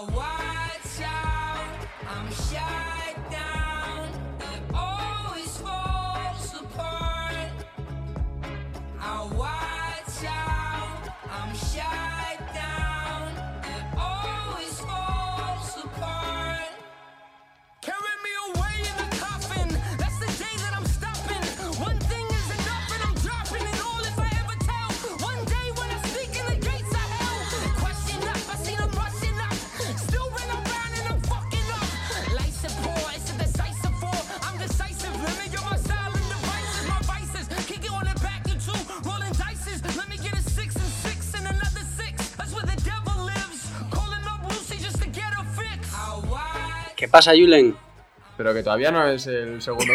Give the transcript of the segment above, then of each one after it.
Watch out, I'm shut ¿Qué pasa, Julen? Pero que todavía no es el segundo.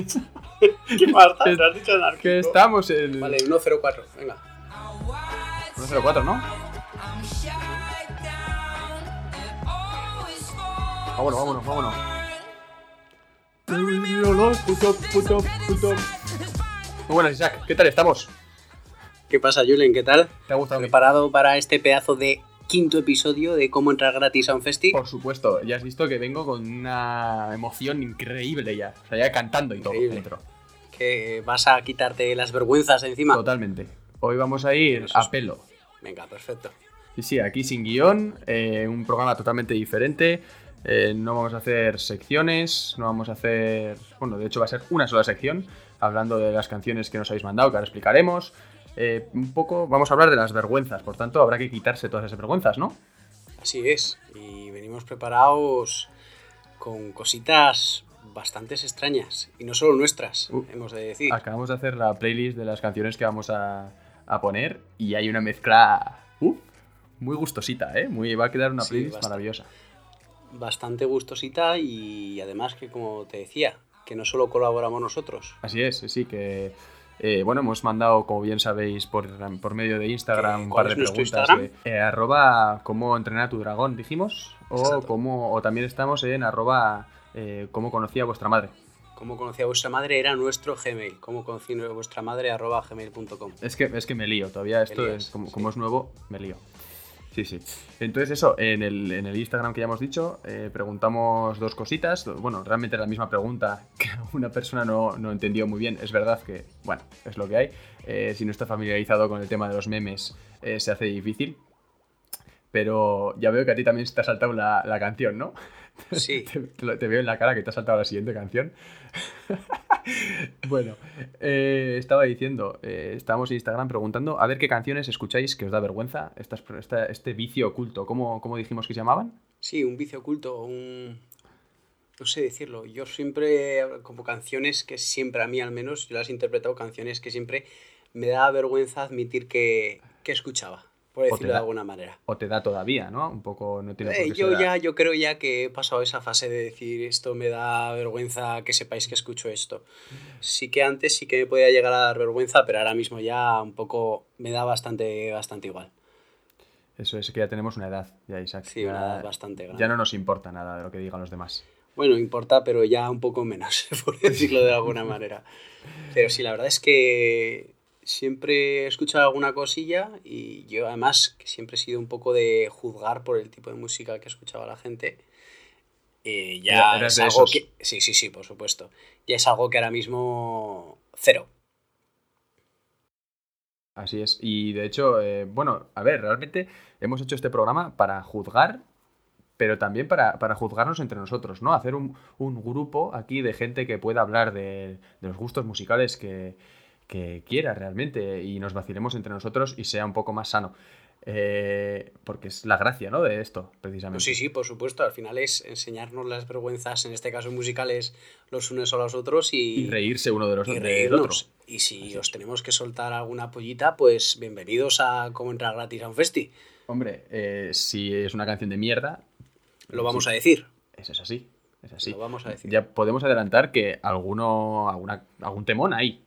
¿Qué pasa? ¿Te has dicho anárquico? que estamos en Vale, 104, venga. 104, ¿no? Vámonos, vámonos, vámonos. Muy buenas, Isaac. ¿Qué tal estamos? ¿Qué pasa, Julen? ¿Qué tal? ¿Te ha gustado? ¿Preparado para este pedazo de quinto episodio de cómo entrar gratis a un festi? Por supuesto, ya has visto que vengo con una emoción increíble ya. O sea, ya cantando y todo dentro. Que vas a quitarte las vergüenzas de encima. Totalmente. Hoy vamos a ir Eso a es- pelo. Venga, perfecto. Sí, sí, aquí sin guion, eh, un programa totalmente diferente. eh, no vamos a hacer secciones, no vamos a hacer... Bueno, de hecho va a ser una sola sección, hablando de las canciones que nos habéis mandado, que ahora explicaremos. Eh, un poco, vamos a hablar de las vergüenzas, por tanto habrá que quitarse todas esas vergüenzas, ¿no? Así es. Y venimos preparados con cositas bastante extrañas. Y no solo nuestras, Uh. hemos de decir. Acabamos de hacer la playlist de las canciones que vamos a, a poner y hay una mezcla uh, muy gustosita, ¿eh? Muy, va a quedar una Sí, playlist bastante. maravillosa. Bastante gustosita y además que, como te decía, que no solo colaboramos nosotros. Así es, sí, que eh, bueno, hemos mandado, como bien sabéis, por, por medio de Instagram ¿Qué- un par de preguntas. De, eh, arroba cómo entrenar a tu dragón, dijimos. O, cómo, también estamos en arroba eh, cómo conocí a vuestra madre. Como conocía vuestra madre era nuestro Gmail. Como conocí vuestra madre arroba gmail.com. Es que, es que me lío, todavía esto lías, es, como, sí. como es nuevo, me lío. Sí, sí. Entonces eso, en el, en el Instagram que ya hemos dicho, eh, preguntamos dos cositas. Bueno, realmente era la misma pregunta que una persona no, no entendió muy bien. Es verdad que, bueno, es lo que hay. Eh, si no está familiarizado con el tema de los memes, eh, se hace difícil. Pero ya veo que a ti también te ha saltado la, la canción, ¿no? Sí. Te, te lo- te veo en la cara que te ha saltado la siguiente canción. bueno, eh, estaba diciendo, eh, estábamos en Instagram preguntando a ver qué canciones escucháis que os da vergüenza, esta- este vicio oculto, ¿cómo, cómo dijimos que se llamaban? Sí, un vicio oculto, un... No sé decirlo. Yo siempre, como canciones que siempre, a mí al menos, yo las he interpretado canciones que siempre me da vergüenza admitir que, que escuchaba, por decirlo de da- alguna manera. O te da todavía, ¿no? Un poco, no tiene por Eh, qué yo ser- ya, yo creo ya que he pasado esa fase de decir esto me da vergüenza que sepáis que escucho esto. Sí que antes sí que me podía llegar a dar vergüenza, pero ahora mismo ya un poco me da bastante, bastante igual. Eso es que ya tenemos una edad, ya Isaac. Sí, una edad bastante grande. ya no nos importa nada de lo que digan los demás. Bueno, importa, pero ya un poco menos, por decirlo de alguna manera. Pero sí, la verdad es que siempre he escuchado alguna cosilla y yo además que siempre he sido un poco de juzgar por el tipo de música que escuchaba la gente. eh, ya es algo que... Sí, sí, sí, por supuesto. Ya es algo que ahora mismo cero. Así es. Y de hecho, eh, bueno, a ver, realmente hemos hecho este programa para juzgar, pero también para, para juzgarnos entre nosotros, ¿no? Hacer un, un grupo aquí de gente que pueda hablar de, de los gustos musicales que, que quiera realmente y nos vacilemos entre nosotros y sea un poco más sano. Eh, porque es la gracia, ¿no? De esto, precisamente. Pues sí, sí, por supuesto. Al final es enseñarnos las vergüenzas, en este caso musicales, los unos a los otros y, Y reírse uno de los y del reírnos. otro. Y si os tenemos que soltar alguna pollita, pues bienvenidos a cómo entrar gratis a un festi. Hombre, eh, si es una canción de mierda, Lo vamos Sí. a decir. eso es así. Es así. Lo vamos a decir. Ya podemos adelantar que alguno, alguna, algún temón hay,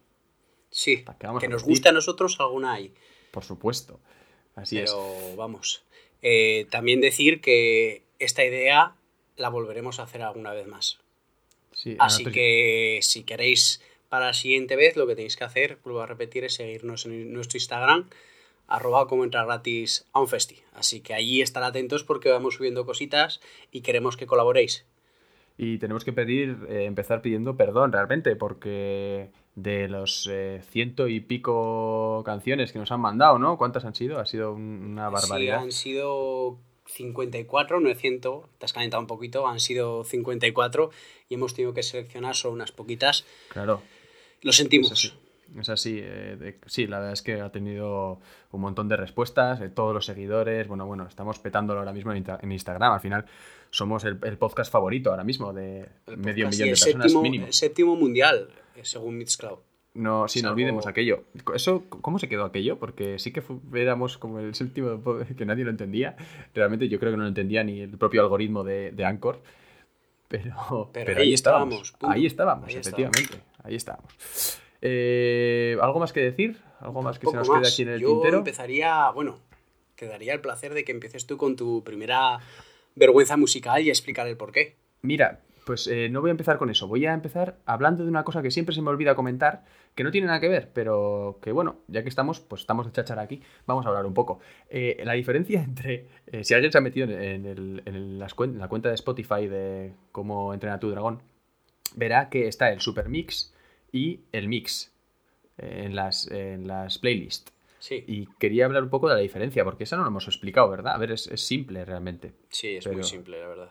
Sí, ¿Para qué vamos que nos guste a nosotros alguna hay. por supuesto. Así es. pero vamos. Eh, también decir que esta idea la volveremos a hacer alguna vez más. Sí, Así nosotros- que si queréis para la siguiente vez, lo que tenéis que hacer, vuelvo a repetir, es seguirnos en nuestro Instagram, arroba como entrar gratis a un festi. Así que allí estar atentos porque vamos subiendo cositas y queremos que colaboréis. Y tenemos que pedir, eh, empezar pidiendo perdón realmente, porque de los eh, ciento y pico canciones que nos han mandado, ¿no? ¿Cuántas han sido? Ha sido un- una Sí, barbaridad. han sido 54, no es 100, te has calentado un poquito, han sido 54 y hemos tenido que seleccionar solo unas poquitas. Claro. Lo sentimos. Es así. Eh, de- sí, la verdad es que ha tenido un montón de respuestas, de todos los seguidores. Bueno, bueno, estamos petándolo ahora mismo en, en Instagram. Al final somos el, el podcast favorito ahora mismo de El medio millón de el personas séptimo, mínimo. el séptimo mundial, eh, según Mixcloud. No, sí, no olvidemos aquello. Eso, ¿Cómo se quedó aquello? Porque sí que fu- éramos como el séptimo que nadie lo entendía. Realmente yo creo que no lo entendía ni el propio algoritmo de, de Anchor. Pero, Pero pero ahí ahí estábamos. Ahí estábamos, Ahí efectivamente. Ahí estábamos. Eh, ¿Algo más que decir? ¿Algo más que se nos más. quede aquí en el Yo tintero? empezaría, bueno, te daría el placer de que empieces tú con tu primera vergüenza musical y explicar el porqué. Mira, pues eh, no voy a empezar con eso. Voy a empezar hablando de una cosa que siempre se me olvida comentar, que no tiene nada que ver, pero que bueno, ya que estamos, pues estamos de cháchara aquí, vamos a hablar un poco. Eh, la diferencia entre, eh, si alguien se ha metido en, en el- en las cuen- en la cuenta de Spotify de cómo entrena tu dragón, verá que está el Super Mix y el Mix eh, en las, en las playlists. Sí, Y quería hablar un poco de la diferencia, porque esa no lo hemos explicado, ¿verdad? A ver, es, es simple realmente. sí, es pero- muy simple, la verdad.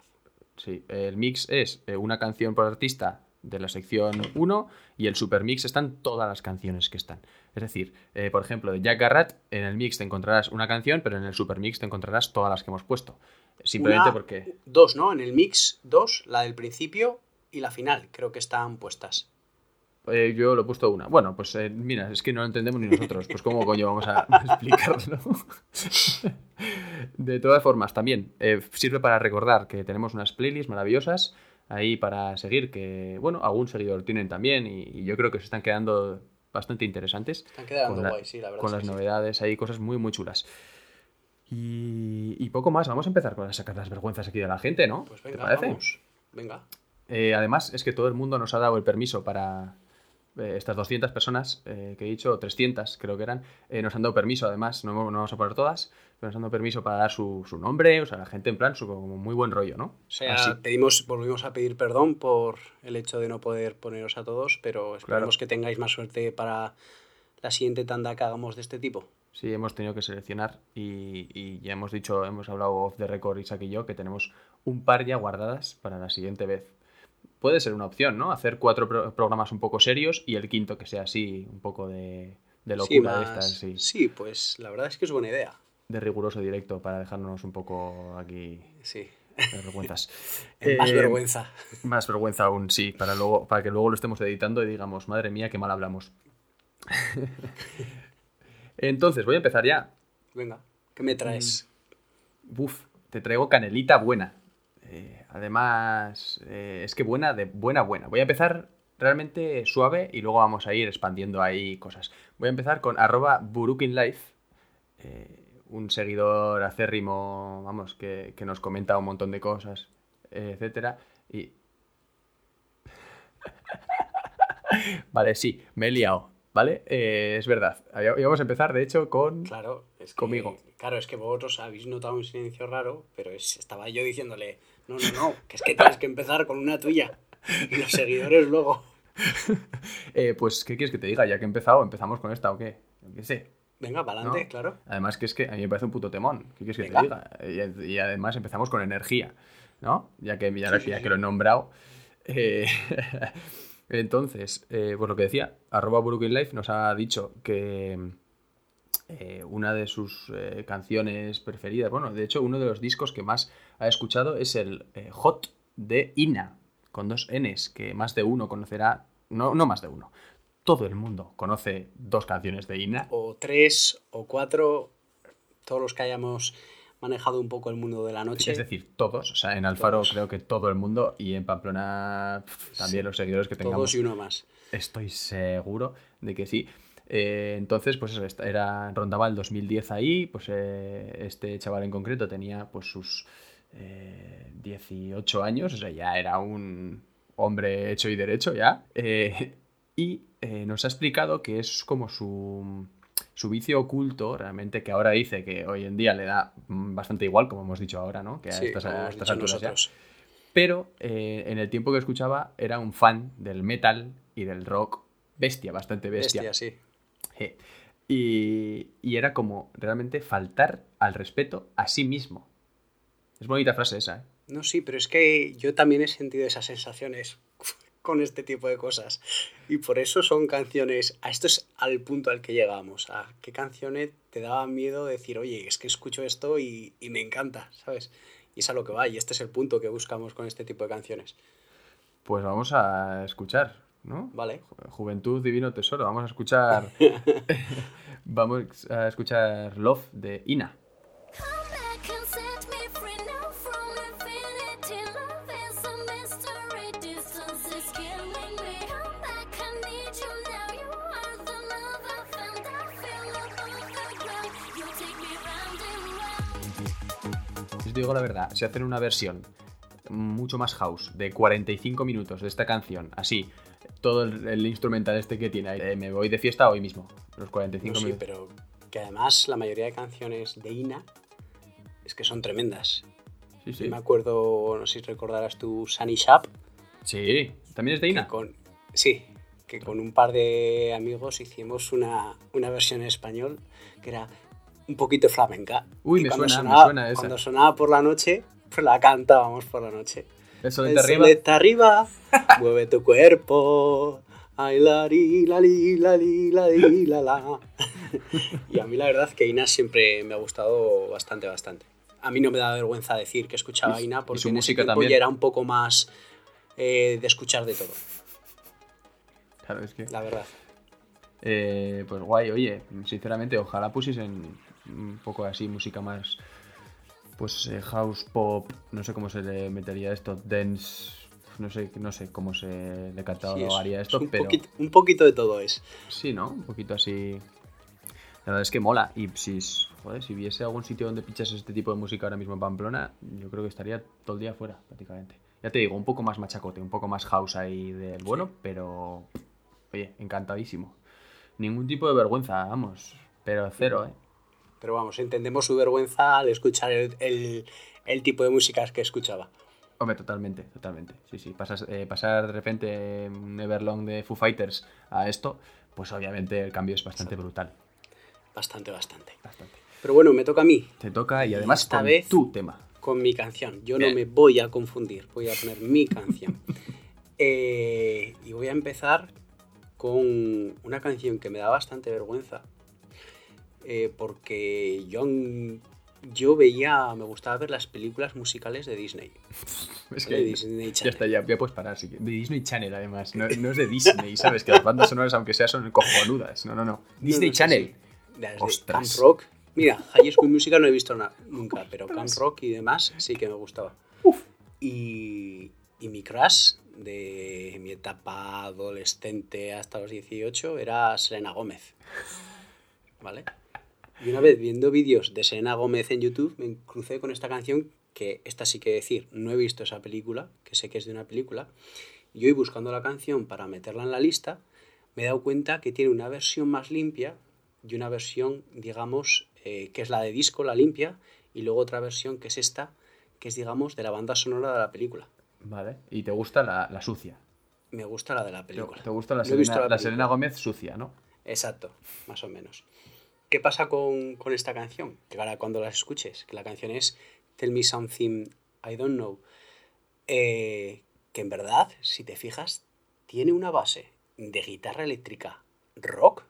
Sí, el mix es eh, una canción por artista de la sección 1 y el super mix están todas las canciones que están. Es decir, eh, por ejemplo, de Jack Garrat, en el mix te encontrarás una canción, pero en el super mix te encontrarás todas las que hemos puesto. Simplemente Una- porque... Dos, ¿no? En el mix, dos, la del principio y la final, creo que están puestas. Eh, yo lo he puesto una. Bueno, pues eh, mira, es que no lo entendemos ni nosotros. Pues cómo coño vamos a explicarlo. De todas formas, también eh, sirve para recordar que tenemos unas playlists maravillosas ahí para seguir, que, bueno, algún seguidor tienen también y, y yo creo que se están quedando bastante interesantes. Están quedando con la- guay, sí, la verdad. Con es las sí. novedades, hay cosas muy, muy chulas. Y, y poco más, vamos a empezar con sacar las vergüenzas aquí de la gente, ¿no? Pues ¿Te venga, parece? vamos. Venga. Además, es que todo el mundo nos ha dado el permiso para. Eh, estas 200 personas eh, que he dicho, o 300 creo que eran, eh, nos han dado permiso, además, no, no vamos a poner todas, pero nos han dado permiso para dar su, su nombre, o sea, la gente en plan, su como muy buen rollo, ¿no? O sea, Así. pedimos, volvimos a pedir perdón por el hecho de no poder poneros a todos, pero esperemos que tengáis más suerte para la siguiente tanda que hagamos de este tipo. Sí, hemos tenido que seleccionar y, y ya hemos dicho, hemos hablado off the record, Isaac y yo, que tenemos un par ya guardadas para la siguiente vez. Puede ser una opción, ¿no? Hacer cuatro pro- programas un poco serios y el quinto que sea así, un poco de, de locura Sí, de más- estas, sí. sí, pues la verdad es que es buena idea. de riguroso directo para dejarnos un poco aquí Sí. de vergüenzas. Más Eh, vergüenza. Más vergüenza aún, sí, para, luego, para que luego lo estemos editando y digamos, madre mía, qué mal hablamos. Entonces, voy a empezar ya. Venga, ¿qué me traes? Uf, te traigo canelita buena. Eh, además, eh, es que buena, de buena, buena. Voy a empezar realmente suave y luego vamos a ir expandiendo ahí cosas. Voy a empezar con arroba burukinlife, eh, un seguidor acérrimo, vamos, que, que nos comenta un montón de cosas, etcétera. Y... vale, sí, me he liado, ¿vale? Es verdad. Íbamos a empezar, de hecho, con... Claro, es que, Conmigo. Claro, es que vosotros habéis notado un silencio raro, pero es- estaba yo diciéndole, no, no, no, que es que tienes que empezar con una tuya. Y los seguidores luego. Eh, pues, ¿qué quieres que te diga? Ya que he empezado, ¿empezamos con esta o qué? Qué sé. Venga, para adelante, ¿no? claro. Además que es que a mí me parece un puto temón. ¿Qué quieres que Venga. te diga? Y, y además empezamos con energía, ¿no? Ya que, ya, Sí, sí, ya sí. que lo he nombrado. Eh, entonces, eh, pues lo que decía, arroba Life nos ha dicho que eh, una de sus eh, canciones preferidas, bueno, de hecho uno de los discos que más ha escuchado es el eh, Hot de Ina, con dos Ns, que más de uno conocerá, no, no más de uno, todo el mundo conoce dos canciones de Ina. O tres, o cuatro, todos los que hayamos manejado un poco el mundo de la noche. Es decir, todos. O sea, en Alfaro Todos. creo que todo el mundo y en Pamplona también Sí. los seguidores que tengamos. todos y uno más. Estoy seguro de que sí. Eh, entonces, pues eso, era, rondaba el 2010 ahí, pues eh, este chaval en concreto tenía pues sus eh, 18 años, o sea, ya era un hombre hecho y derecho ya. Eh, y nos ha explicado que es como su su vicio oculto, realmente, que ahora dice que hoy en día le da mm, bastante igual, como hemos dicho ahora, ¿no? Que a Sí, estas, a alturas ya. Pero en el tiempo que escuchaba era un fan del metal y del rock bestia, bastante bestia. Bestia, sí. Y, y era como realmente faltar al respeto a sí mismo. Es bonita frase esa, ¿eh? No, sí, pero es que yo también he sentido esas sensaciones con este tipo de cosas. Y por eso son canciones. A esto es al punto al que llegamos. A qué canciones te daban miedo decir, oye, es que escucho esto y, y me encanta, ¿sabes? Y es a lo que va. Y este es el punto que buscamos con este tipo de canciones. Pues vamos a escuchar, ¿no? ¿Vale? Ju- Juventud, divino tesoro. Vamos a escuchar. vamos a escuchar Love de Ina. Digo la verdad, si hacen una versión mucho más house de 45 minutos de esta canción, así, todo el, el instrumental este que tiene, eh, me voy de fiesta hoy mismo, los 45 No, sí, minutos. pero que además la mayoría de canciones de Ina es que son tremendas. Sí, sí. Yo me acuerdo, no sé si recordarás tu Sunny Shap. Sí, también es de Ina. con, sí, que con un par de amigos hicimos una, una versión en español que era un poquito flamenca. Uy, Y me suena, me sonaba- suena esa. Cuando sonaba por la noche, pues la cantábamos por la noche. El sol El arriba. está arriba, mueve tu cuerpo. Ay, la, ri, la, li, la, li, la, li, la, la. Y a mí la verdad que Ina siempre me ha gustado bastante, bastante. A mí no me da vergüenza decir que escuchaba a Ina porque su en ese música tiempo también. era un poco más eh, de escuchar de todo, Claro, es que. la verdad. Eh, pues guay, oye, sinceramente, ojalá pusiesen un poco así música más. Pues eh, house pop, no sé cómo se le metería esto, dance, no sé, no sé cómo se le catalogaría es- esto, es un, pero poquito, un poquito de todo es. sí, ¿no? Un poquito así. La verdad es que mola. Y si, joder, si viese algún sitio donde pinchas este tipo de música ahora mismo en Pamplona, yo creo que estaría todo el día fuera, prácticamente. Ya te digo, un poco más machacote, un poco más house ahí del bueno, pero. Oye, encantadísimo. Ningún tipo de vergüenza, vamos. Pero cero, ¿eh? Pero vamos, entendemos su vergüenza al escuchar el, el- el tipo de músicas que escuchaba. Hombre, totalmente, totalmente. Sí, sí. Pasas, eh, pasar de repente un Everlong de Foo Fighters a esto, pues obviamente el cambio es bastante brutal. Bastante, bastante. Bastante. Pero bueno, me toca a mí Te toca y además Esta con vez- tu tema. con mi canción. Yo Bien. no me voy a confundir, voy a poner mi canción. Eh, y voy a empezar con una canción que me da bastante vergüenza. Eh, porque yo, yo veía, me gustaba ver las películas musicales de Disney. Es que Disney ya Channel. está, ya, ya puedes parar. sí que- De Disney Channel, además. No, no es de Disney, ¿sabes? Que las bandas sonoras, aunque sea, son cojonudas. No, no, no. Disney No, no, sí, Channel. sí. Las de Ostras. Camp Rock. Mira, High School Musical no he visto na- nunca, pero Camp Rock y demás sí que me gustaba. Y, y mi crush de mi etapa adolescente hasta los 18 era Selena Gómez. ¿Vale? Y una vez viendo vídeos de Selena Gómez en YouTube, me crucé con esta canción que esta sí que decir, no he visto esa película, que sé que es de una película, y hoy buscando la canción para meterla en la lista, me he dado cuenta que tiene una versión más limpia y una versión, digamos, eh, que es la de disco, la limpia, y luego otra versión que es esta, que es, digamos, de la banda sonora de la película. Vale. Y te gusta la, la sucia. Me gusta la de la película. te gusta la, Selena, la película. Selena Gómez sucia, ¿no? Exacto, más o menos. ¿Qué pasa con, con esta canción? Que ahora cuando las escuches, que la canción es Tell Me Something I Don't Know, eh, que en verdad, si te fijas, tiene una base de guitarra eléctrica rock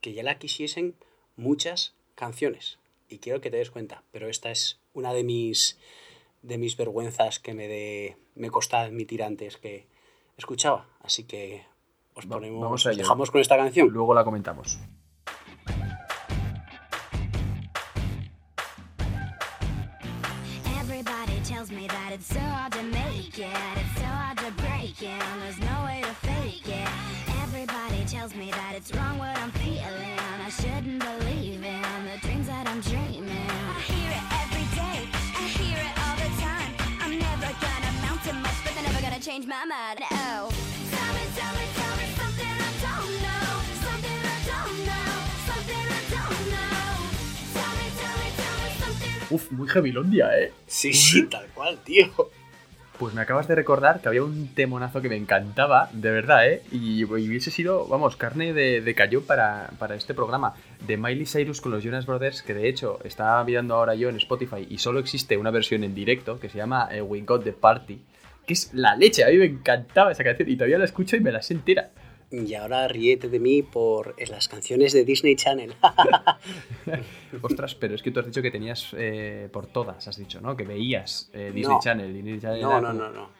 que ya la quisiesen muchas canciones. Y quiero que te des cuenta, pero esta es una de mis, de mis vergüenzas que me, de, me costaba admitir antes que escuchaba. Así que os ponemos, vamos a ello. dejamos con esta canción. Luego la comentamos. Tells me that it's so hard to make it, it's so hard to break it, and there's no way to fake it. Everybody tells me that it's wrong what I'm feeling, I shouldn't believe in the dreams that I'm dreaming. I hear it every day, I hear it all the time. I'm never gonna amount to much, but they're never gonna change my mind. Oh. Tell me, tell me, tell me Uf, muy Heavylandia, ¿eh? Sí, sí, tal cual, tío. Pues me acabas de recordar que había un temonazo que me encantaba, de verdad, ¿eh? Y, y hubiese sido, vamos, carne de, de cañón para, para este programa. De Miley Cyrus con los Jonas Brothers, que de hecho estaba mirando ahora yo en Spotify y solo existe una versión en directo que se llama eh, We Got the Party, que es la leche. A mí me encantaba esa canción y todavía la escucho y me la sé entera. Y ahora ríete de mí por las canciones de Disney Channel. Ostras, pero es que tú has dicho que tenías eh, por todas, has dicho, ¿no? Que veías eh, Disney No. Channel. Disney Channel No, no, como- no, no.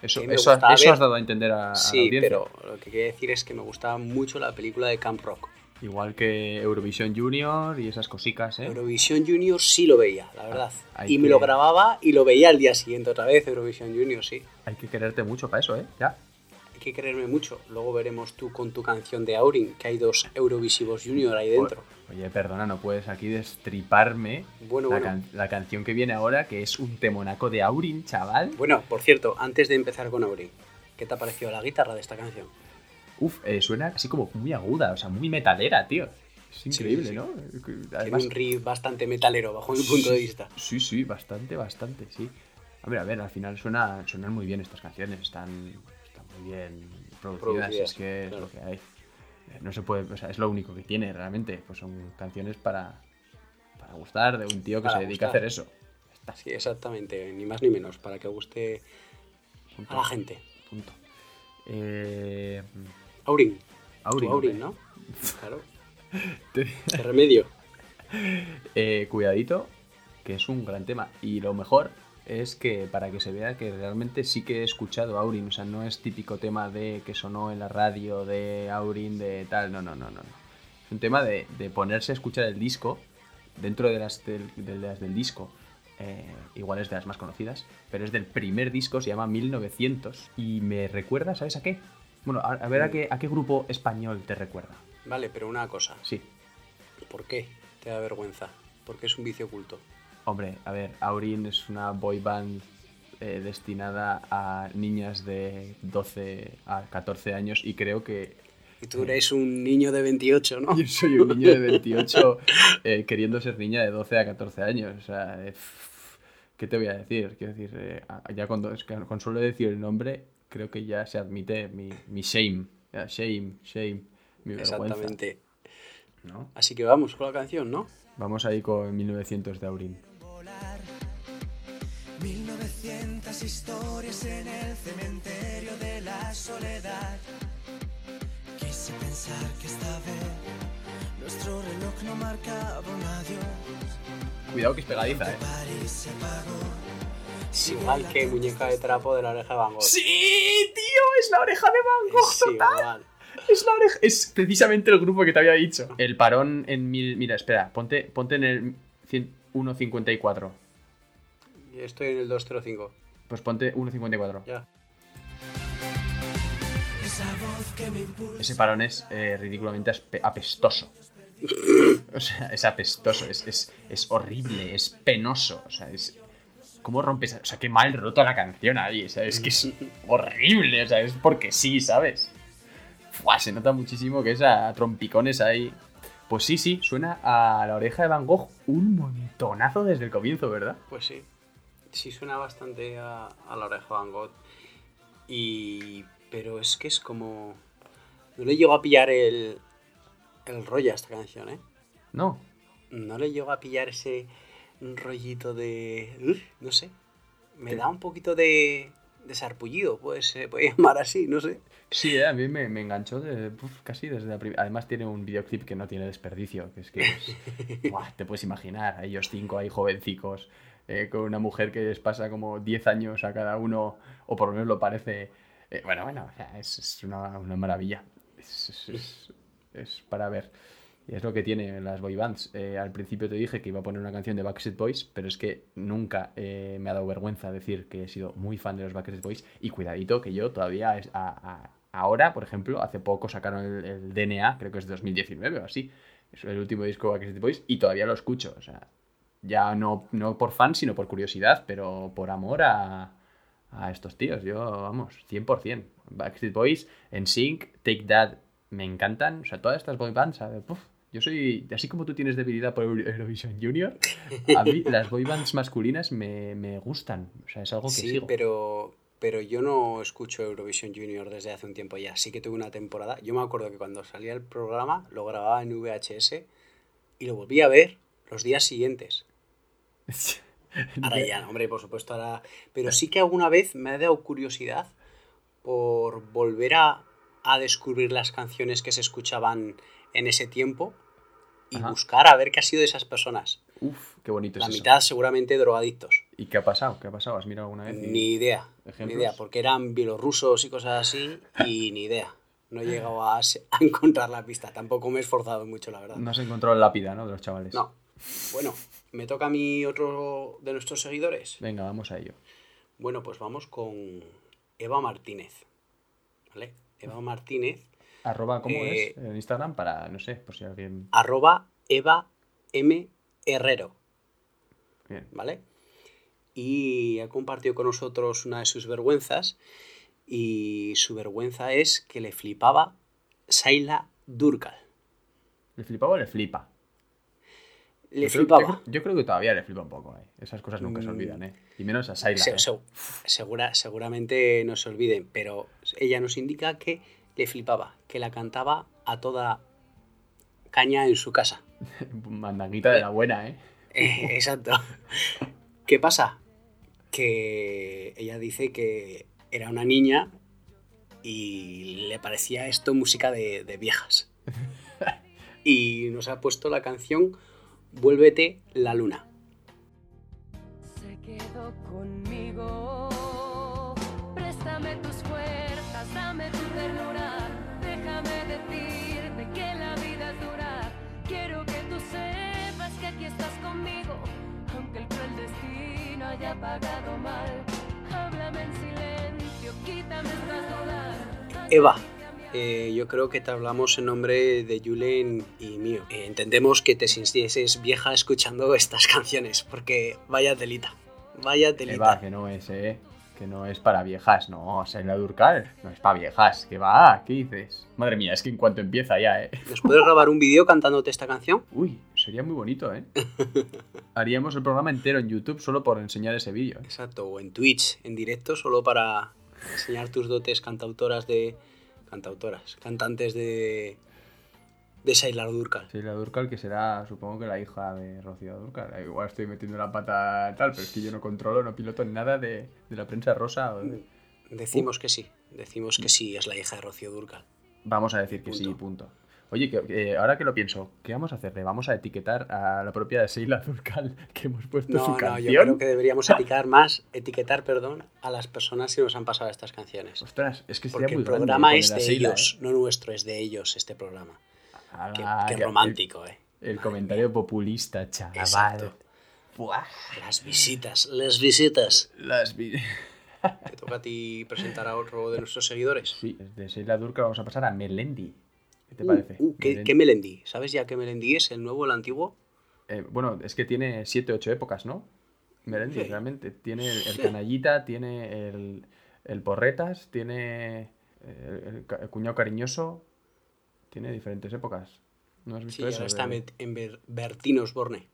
Eso, eso, eso ver- has dado a entender a, a la Sí, audiencia. pero lo que quiero decir es que me gustaba mucho la película de Camp Rock. Igual que Eurovisión Junior y esas cositas, ¿eh? Eurovisión Junior sí lo veía, la verdad. hay y me lo grababa y lo veía al día siguiente otra vez, Eurovisión Junior, sí. Hay que quererte mucho para eso, ¿eh? Ya. Que quererme mucho. Luego veremos tú con tu canción de Aurin, que hay dos Eurovisivos Junior ahí dentro. Oye, perdona, no puedes aquí destriparme Bueno, la, bueno. can- la canción que viene ahora, que es un temonaco de Aurin, chaval. Bueno, por cierto, antes de empezar con Aurin, ¿qué te ha parecido la guitarra de esta canción? Uf, eh, suena así como muy aguda, o sea, muy metalera, tío. Es increíble, sí, sí. ¿no? Tiene Además, un riff bastante metalero, bajo mi punto de vista. Sí, sí, bastante, bastante, sí. A ver, a ver, al final suena, suenan muy bien estas canciones, están muy bien producidas, Producidas, es que es lo que hay. No se puede, o sea, es lo único que tiene realmente, pues son canciones para, para gustar de un tío que Para se dedica a hacer eso. Sí, exactamente, ni más ni menos, para que guste punto. a la gente. punto. Eh, Aurin. Aurin, Aurin. ¿no? Claro. te- remedio. Eh, cuidadito, que es un gran tema. Y lo mejor es que para que se vea que realmente sí que he escuchado Aurin. O sea, no es típico tema de que sonó en la radio de Aurin, de tal. No, no, no, no. no. Es un tema de, de ponerse a escuchar el disco dentro de las del, de las del disco. eh, igual es de las más conocidas, pero es del primer disco, se llama 1900 y me recuerda, ¿sabes a qué? Bueno, a, a ver a qué, a qué grupo español te recuerda. Vale, pero una cosa. Sí, ¿Por qué te da vergüenza? Porque es un vicio oculto. Hombre, a ver, Aurin es una boy band eh, destinada a niñas de 12 a 14 años y creo que Y tú eres un niño de 28, ¿no? yo soy un niño de 28 eh, queriendo ser niña de 12 a 14 años. O sea, eh, ¿qué te voy a decir? Quiero decir, eh, ya cuando, es que con solo decir el nombre, creo que ya se admite mi, mi shame. Shame, shame, mi vergüenza. Exactamente. ¿no? Así que vamos con la canción, ¿no? Vamos ahí con 1900 de Aurin. 1900 historias en el cementerio de la soledad. Quise pensar que esta vez nuestro reloj no marcaba un adiós. Cuidado que es pegadiza, ¿eh? Igual que muñeca de trapo de la oreja de Van Gogh. ¡Sí, tío! ¡Es la oreja de Van Gogh, Es total! igual. Es la oreja. Es precisamente el grupo que te había dicho. El parón en mil. Mira, espera, ponte, ponte en el 100 1.54. Estoy en el 205. Pues ponte 1.54. Ya. Ese parón es eh, ridículamente apestoso. O sea, es apestoso, es, es, es horrible, es penoso. O sea, es. ¿Cómo rompes? O sea, qué mal roto la canción ahí. Es que es horrible. O sea, es porque sí, ¿sabes? Fua, se nota muchísimo que es a trompicones ahí. Pues sí, sí, suena a la oreja de Van Gogh un montonazo desde el comienzo, ¿verdad? Pues sí. Sí suena bastante a, a la oreja de Van Gogh. Y... Pero es que es como... No le llego a pillar el, el rollo a esta canción, ¿eh? No. No le llego a pillar ese rollito de... Uf, no sé. Me ¿Qué? da un poquito de... De sarpullido, pues se puede llamar así, no sé. Sí, eh, a mí me, me enganchó de- uf, casi desde la primera. Además tiene un videoclip que no tiene desperdicio, que es que es- te puedes imaginar, a ellos cinco ahí jovencicos, eh, con una mujer que les pasa como 10 años a cada uno, o por lo menos lo parece. eh, bueno, bueno, o sea, es, es una, una maravilla. Es para ver. Es lo que tienen las boy bands. Eh, al principio te dije que iba a poner una canción de Backstreet Boys, pero es que nunca eh, me ha dado vergüenza decir que he sido muy fan de los Backstreet Boys. Y cuidadito que yo todavía, es- ahora, por ejemplo, hace poco sacaron el, el DNA, creo que es de 2019 o así. Es el último disco de Backstreet Boys y todavía lo escucho. O sea, ya no, no por fan, sino por curiosidad, pero por amor a, a estos tíos. Yo, vamos, 100%. Backstreet Boys, NSYNC, Take That, me encantan. O sea, todas estas boy bands, ¿sabes? Puf, Yo soy, así como tú tienes debilidad por Euro- Eurovision Junior, a mí las boy bands masculinas me, me gustan. O sea, es algo que Sí, sigo. pero, pero yo no escucho Eurovision Junior desde hace un tiempo ya. Sí que tuve una temporada. Yo me acuerdo que cuando salía el programa lo grababa en VHS y lo volví a ver los días siguientes. Ahora ya, no, hombre, por supuesto, ahora. Pero sí que alguna vez me ha dado curiosidad por volver a, a descubrir las canciones que se escuchaban en ese tiempo y Ajá. buscar a ver qué ha sido de esas personas. Uf, qué bonito es La eso. mitad seguramente drogadictos. ¿Y qué ha pasado? ¿Qué ha pasado? ¿Has mirado alguna vez? Ni idea. Ni idea, porque eran bielorrusos y cosas así y ni idea. No he llegado a encontrar la pista. Tampoco me he esforzado mucho, la verdad. No has encontrado la lápida, ¿no? De los chavales. No. Bueno, me toca a mí otro de nuestros seguidores. Venga, vamos a ello. Bueno, pues vamos con Eva Martínez. ¿Vale? Eva Martínez, Arroba, ¿cómo Eh, es? En Instagram para, no sé, por si alguien... arroba Eva M. Herrero. Bien. ¿Vale? Y ha compartido con nosotros una de sus vergüenzas. Y su vergüenza es que le flipaba Saila Durkal. ¿Le flipaba o le flipa? Le yo flipaba. yo, creo, yo creo que todavía le flipa un poco, ¿eh? Esas cosas nunca se Mm. olvidan, ¿eh? Y menos a Saila, Se- ¿eh? se- segura, seguramente no se olviden, pero ella nos indica que le flipaba, que la cantaba a toda caña en su casa. Mandanguita de la buena, ¿eh? Eh, Exacto. ¿Qué pasa? Que ella dice que era una niña y le parecía esto música de, de viejas. Y nos ha puesto la canción Vuélvete la luna. Se quedó conmigo. Haya pagado mal. Háblame en silencio, quítame estas dudas. Eva, eh, yo creo que te hablamos en nombre de Julen y mío. Eh, entendemos que te sintieses vieja escuchando estas canciones, porque vaya telita, vaya Eva, telita. que no es, ¿eh? Que no es para viejas, no. Saila Durcal no es para viejas. ¿Qué va? ¿Qué dices? Madre mía, es que en cuanto empieza ya, ¿eh? ¿Nos puedes grabar un vídeo cantándote esta canción? Uy, sería muy bonito, ¿eh? Haríamos el programa entero en YouTube solo por enseñar ese vídeo. ¿eh? Exacto, o en Twitch, en directo, solo para enseñar tus dotes cantautoras de... Cantautoras, cantantes de... De Sailor Durkal. Sheila Durcal, que será, supongo que la hija de Rocío Durcal. Eh, Igual estoy metiendo la pata tal, pero es que yo no controlo, no piloto ni nada de, de la prensa rosa. o de- Decimos que sí, decimos que sí, es la hija de Rocío Durcal. Vamos a decir que sí, Punto. Oye, que, eh, ahora que lo pienso, ¿qué vamos a hacer? ¿Le vamos a etiquetar a la propia Sheila Durcal que hemos puesto No, su no, canción? yo creo que deberíamos etiquetar más, etiquetar, perdón, a las personas que nos han pasado estas canciones. Ostras, es que sería Porque muy el programa es de ellos, no nuestro, es de ellos este programa. Qué, romántico, eh. El, el comentario populista, chaval. Exacto. Buah. Las visitas, las visitas. Las Te toca a ti presentar a otro de nuestros seguidores. Sí, de Sheila Durcal vamos a pasar a Melendi. ¿Qué te Uh, parece? uh, ¿qué, Melendi. qué Melendi? ¿Sabes ya qué Melendi es? ¿El nuevo o el antiguo? Eh, bueno, es que tiene 7, 8 épocas, ¿no? Melendi, Sí. realmente. Tiene el, canallita, tiene el, el porretas, tiene el cuñado cariñoso. Tiene diferentes épocas. ¿No has Sí, visto eso? ahora está en Ber- Bertín Osborne.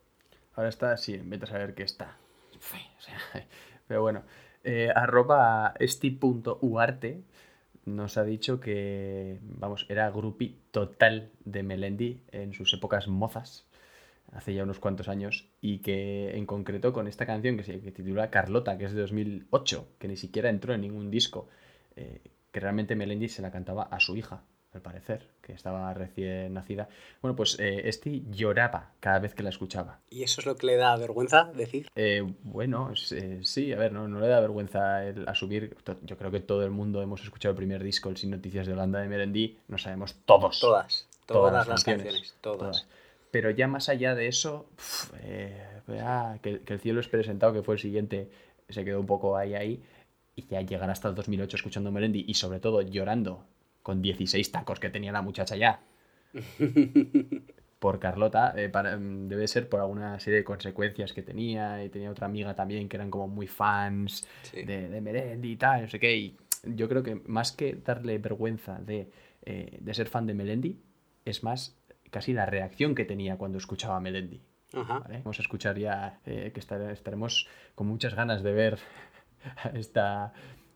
Ahora está, sí, vete a saber qué está. O sea, pero bueno, eh, arroba esti.uarte nos ha dicho que, vamos, era grupi total de Melendi en sus épocas mozas, hace ya unos cuantos años, y que en concreto con esta canción que se que titula Carlota, que es de 2008, que ni siquiera entró en ningún disco, eh, que realmente Melendi se la cantaba a su hija, al parecer, que estaba recién nacida. Bueno, pues eh, Esti lloraba cada vez que la escuchaba. ¿Y eso es lo que le da vergüenza decir? Eh, bueno, eh, sí, a ver, no, no le da vergüenza el- a subir. To- Yo creo que todo el mundo hemos escuchado el primer disco, el Sin Noticias de Holanda de Merendí. No sabemos todos. Todas, todas, las canciones, canciones, todas. Pero ya más allá de eso, eh, ah, que, que el cielo es presentado, que fue el siguiente, se quedó un poco ahí, ahí. Y ya llegar hasta el 2008 escuchando Melendi y sobre todo llorando con 16 tacos que tenía la muchacha ya por Carlota, eh, para- mm, debe ser por alguna serie de consecuencias que tenía. Y tenía otra amiga también que eran como muy fans Sí. de, de Melendi y tal, no sé qué. Y yo creo que más que darle vergüenza de, eh, de ser fan de Melendi, es más casi la reacción que tenía cuando escuchaba a Melendi. Ajá. ¿vale? Vamos a escuchar ya eh, que estar- estaremos con muchas ganas de ver esta,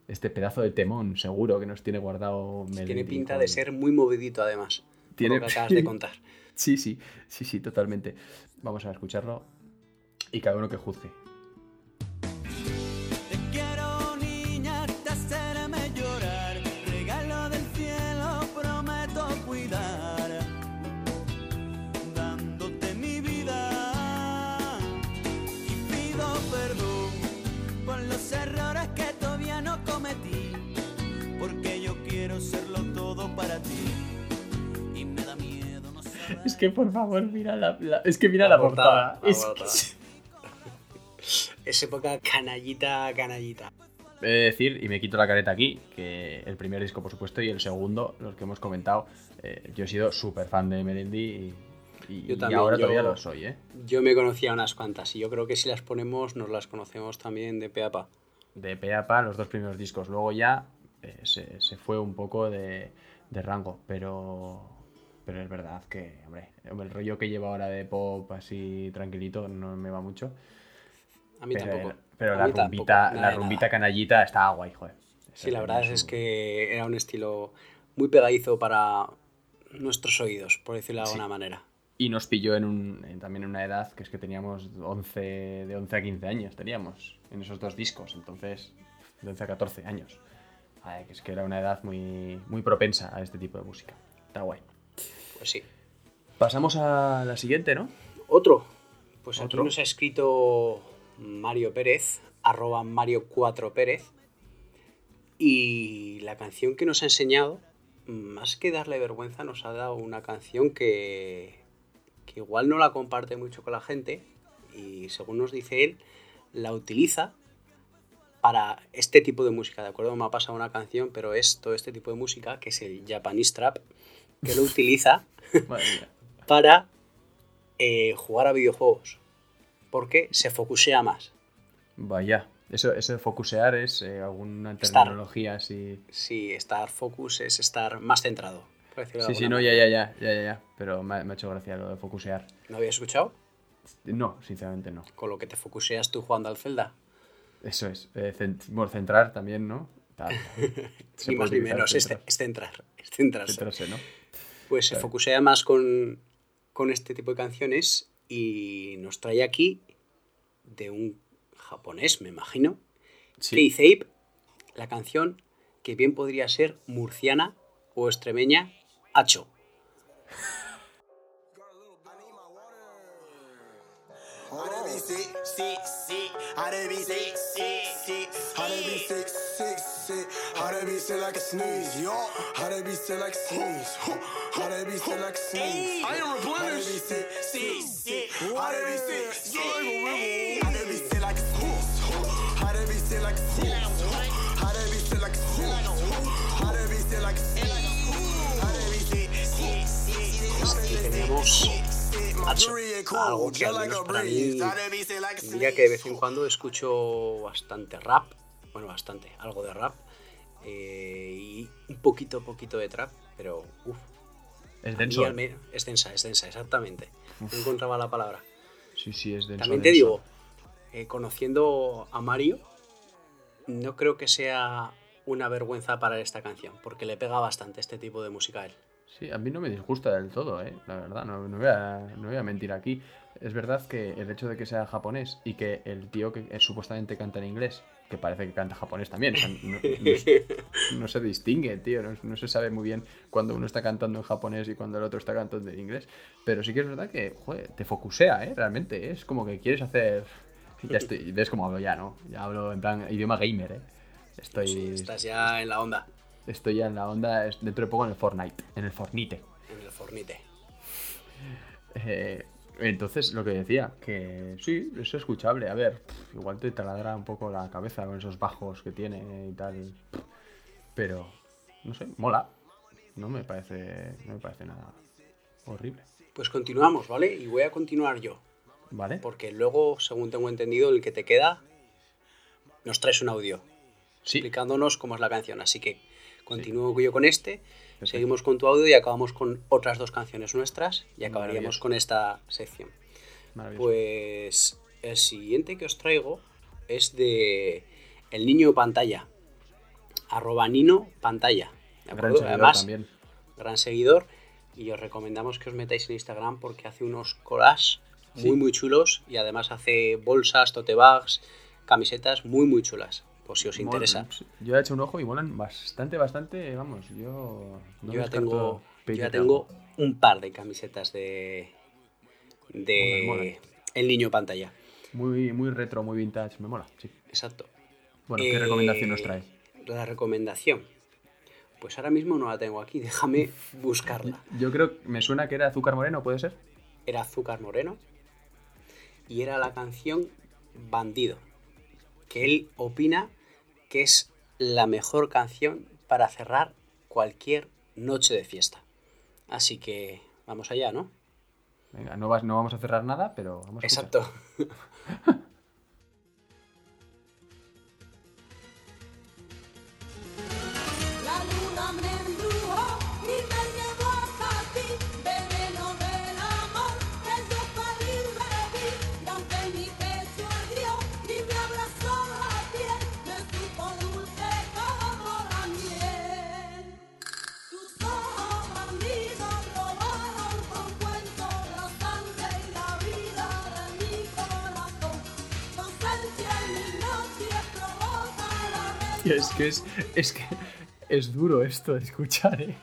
este pedazo de temón seguro que nos tiene guardado Melendi. Tiene pinta con- de ser muy movidito además. Tiene- lo que acabas de contar. Sí, sí, sí, sí, totalmente. Vamos a escucharlo y cada uno que juzgue. Que por favor, mira la, la- es que mira La la, portada, portada. la Es. Es época canallita, canallita. He de decir, y me quito la careta aquí, que el primer disco, por supuesto, y el segundo, los que hemos comentado, eh, yo he sido súper fan de Melendi y, y- Yo y también, ahora yo- todavía lo soy, ¿eh? Yo me conocía unas cuantas y yo creo que si las ponemos nos las conocemos también de pe a pa. De pe a pa los dos primeros discos. Luego ya eh, se, se fue un poco de, de rango, pero, pero es verdad que, hombre, el rollo que lleva ahora de pop así tranquilito no me va mucho. A mí pero tampoco. pero la tampoco, rumbita, la rumbita canallita está guay, joder. Sí, la verdad es su- que era un estilo muy pegadizo para nuestros oídos, por decirlo de Sí. alguna manera. Y nos pilló en un, en- también en una edad que es que teníamos 11, de 11 a 15 años, teníamos en esos dos discos, entonces de 11 a 14 años. Ay, que es que era una edad muy, muy propensa a este tipo de música. Está guay. Pues sí. Pasamos a la siguiente, ¿no? Otro. Pues aquí Otro. nos ha escrito Mario Pérez, arroba Mario4 Pérez. Y la canción que nos ha enseñado, más que darle vergüenza, nos ha dado una canción que, que igual no la comparte mucho con la gente. Y según nos dice él, la utiliza para este tipo de música. ¿De acuerdo? Me ha pasado una canción, pero es todo este tipo de música, que es el Japanese Trap, que lo utiliza para eh, jugar a videojuegos. Porque se focusea más. Vaya. Eso, eso de focusear es eh, alguna Estar. terminología así. Sí, estar focus es estar más centrado. por decirlo de Sí, sí, no, ya, ya, ya, ya, ya, ya. Pero me, ha- me ha hecho gracia lo de focusear. ¿No habías escuchado? No, sinceramente no. Con lo que te focuseas tú jugando al Zelda. Eso es. Eh, cent- bueno, centrar también, ¿no? Tal. Ni más ni menos, es, centrar. es centrar. Es centrarse. Centrarse, ¿no? Pues se focusea más con, con este tipo de canciones y nos trae aquí de un japonés, me imagino, Sí. Keith Ape, la canción que bien podría ser murciana o extremeña, Hacho. How to be sick like a sneeze, yo. How to be sick like a sneeze. How to be sick like a sneeze. I am replenished. How to be sick, sick, sick. How to be sick, sick. How to be sick like a sneeze. How to be sick like a sneeze. How to be sick like a sneeze. How to be sick like a sneeze. How to be sick, sick, sick. Y teníamos Hacho, algo que al menos para mí, mira que de vez en cuando escucho bastante rap, bueno, bastante, algo de rap, eh, y un poquito, poquito de trap, pero uff, Es denso. al menos- es densa, es densa, exactamente. No encontraba la palabra. Sí, sí, es denso. También te denso. digo, eh, conociendo a Mario, no creo que sea una vergüenza para esta canción, porque le pega bastante este tipo de música a él. Sí, a mí no me disgusta del todo, ¿eh? La verdad, no, no voy a, no voy a mentir aquí. Es verdad que el hecho de que sea japonés y que el tío que eh, supuestamente canta en inglés, que parece que canta japonés también, o sea, no, no se- no se distingue, tío, no, no se sabe muy bien cuando uno está cantando en japonés y cuando el otro está cantando en inglés. Pero sí que es verdad que, joder, te focusea, ¿eh? Realmente, ¿eh? es como que quieres hacer... Ya estoy, ves cómo hablo ya, ¿no? Ya hablo en plan idioma gamer, ¿eh? Estoy, Sí, estás ya en la onda, estoy ya en la onda, dentro de poco en el Fortnite, en el Fornite. en el fornite. Eh, entonces, lo que decía, que sí, es escuchable. A ver, pff, igual te taladra un poco la cabeza con esos bajos que tiene y tal. Pero, no sé, mola. No me parece, no me parece nada horrible. Pues continuamos, ¿vale? Y voy a continuar yo, ¿Vale? porque luego, según tengo entendido, el que te queda, nos traes un audio. Sí. explicándonos cómo es la canción. Así que continúo yo con este, Perfecto. seguimos con tu audio y acabamos con otras dos canciones nuestras y acabaríamos con esta sección. Pues el siguiente que os traigo es de El Niño Pantalla, arroba Nino Pantalla. ¿de Gran acuerdo? seguidor Además, también. gran seguidor y os recomendamos que os metáis en Instagram porque hace unos collages muy muy chulos y además hace bolsas, tote bags, camisetas muy muy chulas, por si os interesa. sí, Yo he hecho un ojo y molan bastante, bastante. Vamos, yo. no yo, ya tengo, yo ya tengo un par de camisetas de de molan. El Niño Pantalla. Muy, muy retro, muy vintage. Me mola, sí. Exacto. Bueno, ¿qué Eh, recomendación nos trae? La recomendación. Pues ahora mismo no la tengo aquí, déjame buscarla. Yo creo que me suena que era Azúcar Moreno, ¿puede ser? Era Azúcar Moreno y era la canción Bandido, que él opina que es la mejor canción para cerrar cualquier noche de fiesta. Así que vamos allá, ¿no? Venga, no, vas, no vamos a cerrar nada, pero vamos a. Exacto. es que es, es que es duro esto de escuchar, ¿eh?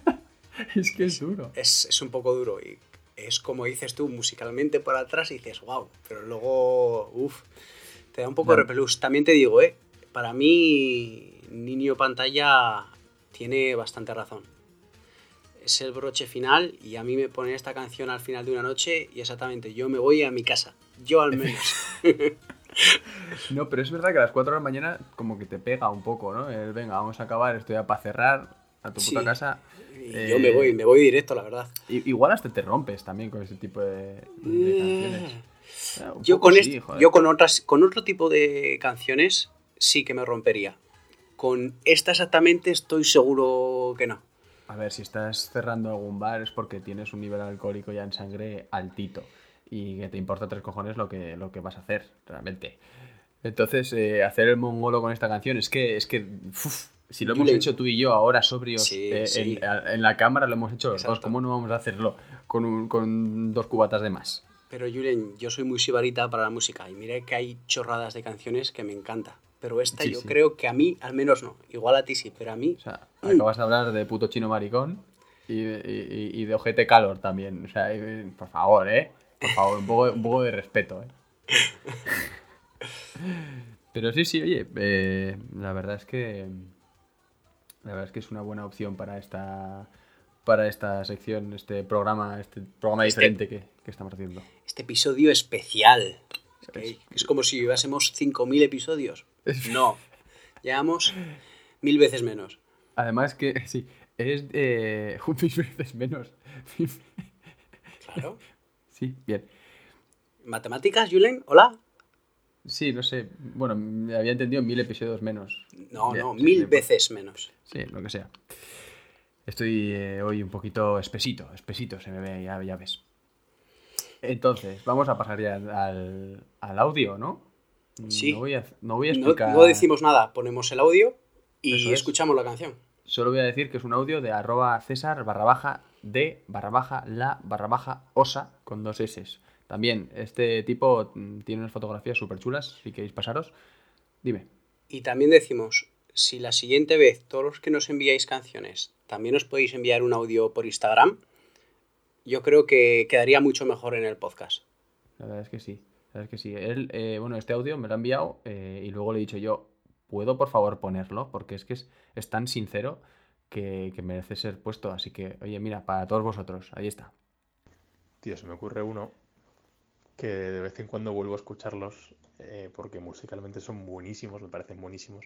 es que es duro. Es, es un poco duro y es como dices tú, musicalmente por atrás y dices, wow, pero luego, uff, te da un poco de repelús. También te digo, eh, para mí, Niño Pantalla tiene bastante razón. Es el broche final y a mí me ponen esta canción al final de una noche y exactamente yo me voy a mi casa. Yo al menos. No, pero es verdad que a las 4 de la mañana como que te pega un poco, ¿no? El, venga, vamos a acabar, estoy ya para cerrar a tu puta casa. Y Eh, yo me voy, me voy directo, la verdad. Igual hasta te rompes también con ese tipo de, de canciones. Ah, Eh, Yo poco con, sí, este- yo con otras, con otro tipo de canciones sí que me rompería. Con esta exactamente estoy seguro que no. A ver, si estás cerrando algún bar es porque tienes un nivel alcohólico ya en sangre altito y que te importa tres cojones lo que, lo que vas a hacer, realmente. Entonces, eh, hacer el mongolo con esta canción es que, es que uf, si lo hemos hecho tú y yo ahora sobrios Sí, eh, sí. En, en la cámara, lo hemos hecho los dos. ¿cómo no vamos a hacerlo con, un- con dos cubatas de más? Pero Julen, yo soy muy sibarita para la música y mira que hay chorradas de canciones que me encanta. Pero esta Sí, yo sí. creo que a mí, al menos no. Igual a ti sí, pero a mí... O sea, acabas de hablar de puto chino maricón y, y- y de ojete calor también. O sea, eh, por favor, ¿eh? Por favor, un poco, un poco de respeto, ¿eh? Pero sí, sí, oye, eh, la verdad es que la verdad es que es una buena opción para esta para esta sección, este programa, este programa Este- diferente que, que estamos haciendo. Este episodio especial. Es, que Es- es como si llevásemos 5.000 episodios. No, llevamos mil veces menos. Además que sí, es eh, mil veces menos. Claro. Sí, bien. ¿Matemáticas, Julen? ¿Hola? Sí, no sé. Bueno, me había entendido mil episodios menos. No, no, mil veces menos. Sí, lo que sea. Estoy eh, hoy un poquito espesito, espesito se me ve, ya, ya ves. Entonces, vamos a pasar ya al, al audio, ¿no? Sí. No voy a, no voy a No, explicar. no decimos nada, ponemos el audio y es. escuchamos la canción. Solo voy a decir que es un audio de arroba César barra baja de barra baja la barra baja osa con dos S. También, este tipo mm, tiene unas fotografías súper chulas, si queréis pasaros. Dime. Y también decimos, si la siguiente vez todos los que nos enviáis canciones también os podéis enviar un audio por Instagram, yo creo que quedaría mucho mejor en el podcast. La verdad es que sí. La verdad es que sí. Él, eh, bueno, este audio me lo ha enviado eh, y luego le he dicho yo, ¿puedo por favor ponerlo? Porque es que es, es tan sincero que, merece ser puesto. Así que, oye, mira, para todos vosotros, ahí está. Tío, se me ocurre uno que de vez en cuando vuelvo a escucharlos eh, porque musicalmente son buenísimos, me parecen buenísimos.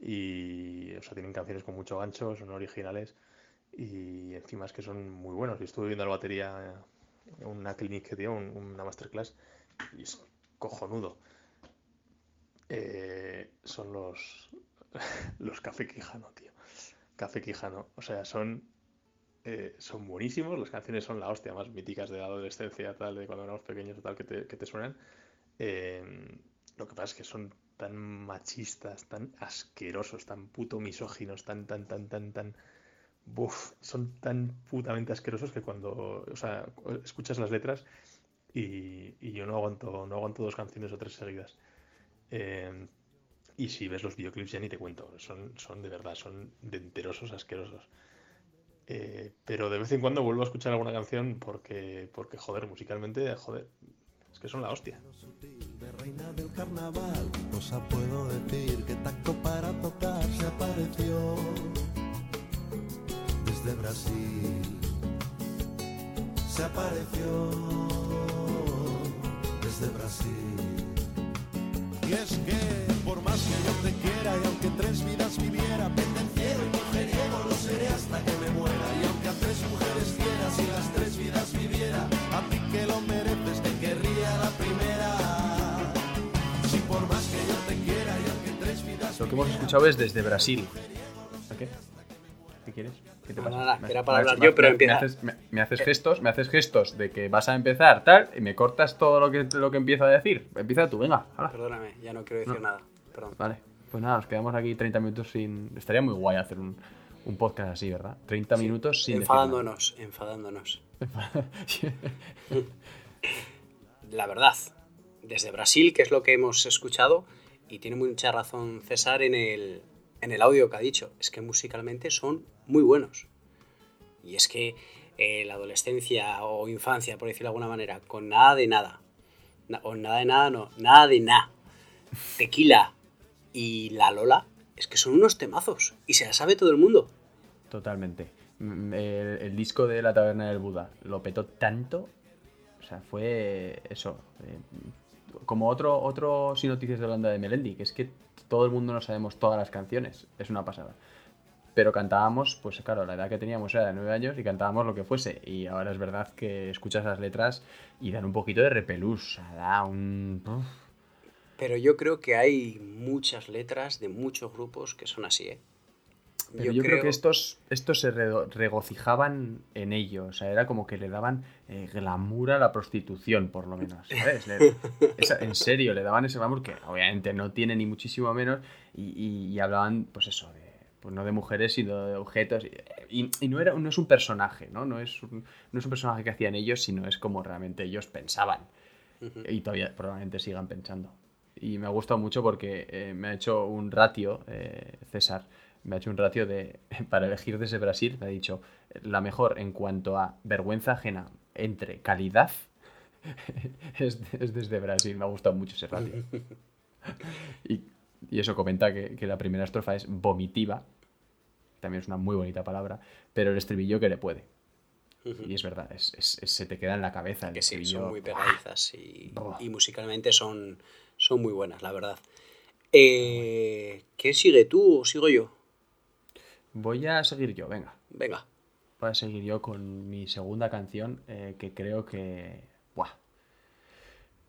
Y, o sea, tienen canciones con mucho gancho, son originales y encima es que son muy buenos. Yo estuve viendo la batería en una clinic que dio, un- una masterclass, y es cojonudo. Eh, son los, los Café Quijano, tío. Café Quijano. O sea, son, eh, son buenísimos. Las canciones son la hostia, más míticas de la adolescencia, tal, de cuando éramos pequeños, tal, que te, que te suenan. Eh, lo que pasa es que son tan machistas, tan asquerosos, tan puto misóginos, tan, tan, tan, tan, tan. Buf, son tan putamente asquerosos que cuando, o sea, escuchas las letras y, y yo no aguanto, no aguanto dos canciones o tres seguidas. Eh, y si ves los videoclips ya ni te cuento, son, son de verdad, son de enterosos asquerosos. Eh, pero de vez en cuando vuelvo a escuchar alguna canción porque, porque joder, musicalmente, joder, es que son la hostia. De reina del carnaval, cosa puedo decir que tacto para tocar se apareció desde Brasil. Se apareció desde Brasil. Y es que por más que yo te quiera y aunque tres vidas viviera, pendenciero y mujeriego lo seré hasta que me muera. Y aunque a tres mujeres quieras y las tres vidas viviera, a ti que lo mereces te querría la primera. Si por más que yo te quiera y aunque tres vidas Lo que hemos escuchado es desde Brasil. ¿A qué? ¿Qué quieres? ¿Qué te Nada, pasa? nada, era para me- hablar me- yo, pero me- empieza. Me haces, me- me haces gestos, me haces gestos de que vas a empezar tal y me cortas todo lo que, lo que empiezo a decir. Empieza tú, venga. hala. Perdóname, ya no quiero decir No. nada. Perdón. Vale, pues nada, nos quedamos aquí 30 minutos sin... Estaría muy guay hacer un, un podcast así, ¿verdad? 30 Sí, minutos sin... Enfadándonos, enfadándonos. La verdad, desde Brasil, que es lo que hemos escuchado, y tiene mucha razón César en el, en el audio que ha dicho, es que musicalmente son muy buenos. Y es que eh, la adolescencia o infancia, por decirlo de alguna manera, con nada de nada, na- o nada de nada, no, nada de nada, tequila y la Lola, es que son unos temazos, y se la sabe todo el mundo. Totalmente. Mm, El, el disco de La Taberna del Buda lo petó tanto. O sea, fue eso. eh, como otro, otro Sin Noticias de Holanda de Melendi, que es que todo el mundo no sabemos todas las canciones. Es una pasada. Pero cantábamos, pues claro, la edad que teníamos era de nueve años y cantábamos lo que fuese. Y ahora es verdad que escuchas las letras y dan un poquito de repelús. Da un. Pero yo creo que hay muchas letras de muchos grupos que son así, ¿eh? Pero yo, creo... que estos, estos se re- regocijaban en ello. O sea, era como que le daban eh, glamour a la prostitución, por lo menos. ¿sabes? Le- esa- en serio, le daban ese glamour que obviamente no tiene ni muchísimo menos. Y, y- y hablaban, pues eso, de, pues no de mujeres, sino de objetos. Y, y no, era, no es un personaje, ¿no? No es un, no es un personaje que hacían ellos, sino es como realmente ellos pensaban. Y todavía probablemente sigan pensando. Y me ha gustado mucho porque eh, me ha hecho un ratio, eh, César, me ha hecho un ratio de, para elegir desde Brasil, me ha dicho, la mejor en cuanto a vergüenza ajena entre calidad es, es desde Brasil. Me ha gustado mucho ese ratio. Y, y eso comenta que, que la primera estrofa es vomitiva, también es una muy bonita palabra, pero el estribillo que le puede. Y es verdad, es, es- es- se te queda en la cabeza el que sí, son muy pegadizas y, y musicalmente son, son muy buenas, la verdad. Eh, ¿Qué sigue tú o sigo yo? Voy a seguir yo, venga. Venga. Voy a seguir yo con mi segunda canción, eh, que creo que... Buah.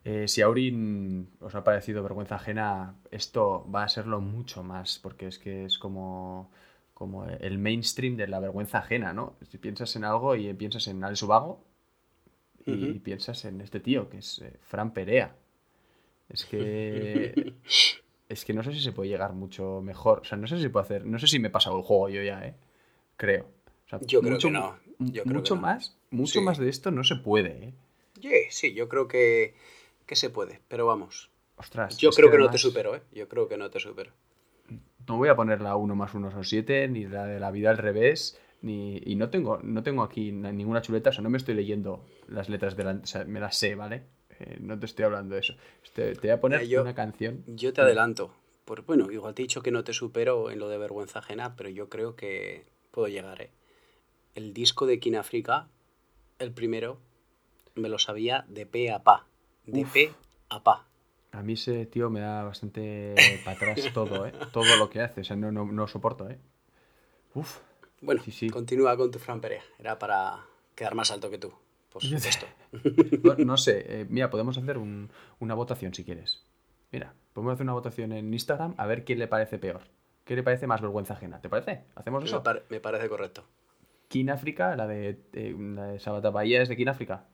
Eh, si Aurin os ha parecido vergüenza ajena, esto va a serlo mucho más, porque es que es como, como el mainstream de la vergüenza ajena, ¿no? Si piensas en algo y piensas en Alex Ubago y piensas en este tío, que es eh, Fran Perea. Es que... Es que no sé si se puede llegar mucho mejor. O sea, no sé si se puede hacer... No sé si me he pasado el juego yo ya, ¿eh? Creo. O sea, Yo creo que no. Yo creo mucho que no. más, mucho Sí. más de esto no se puede, ¿eh? Yeah, sí, yo creo que, que se puede, pero vamos. Ostras. Yo creo que, no te supero, ¿eh? Yo creo que no te supero. No voy a poner la 1 más 1 son 7, ni la de la vida al revés, ni... Y no tengo, no tengo aquí na- ninguna chuleta, o sea, no me estoy leyendo las letras delante, o sea, me las sé, ¿vale? Eh, no te estoy hablando de eso. Te, te voy a poner yo- una canción. Yo te adelanto. Por, bueno, igual te he dicho que no te supero en lo de vergüenza ajena, pero yo creo que puedo llegar, ¿eh? El disco de Kinafrica, el primero, me lo sabía de pe a pa. De Uf. pe a pa. A mí ese tío me da bastante para atrás todo, ¿eh? Todo lo que hace, o sea, no, no, no soporto, ¿eh? Uf. Bueno, Sí, sí. continúa con tu Fran Perea. Era para quedar más alto que tú, por supuesto. No, no sé, eh, mira, podemos hacer un- una votación si quieres. Mira, podemos hacer una votación en Instagram a ver quién le parece peor. ¿Qué le parece más vergüenza ajena? ¿Te parece? ¿Hacemos Me, eso? me parece correcto. King África, la de, eh, la de Sabata Bahía es de King África.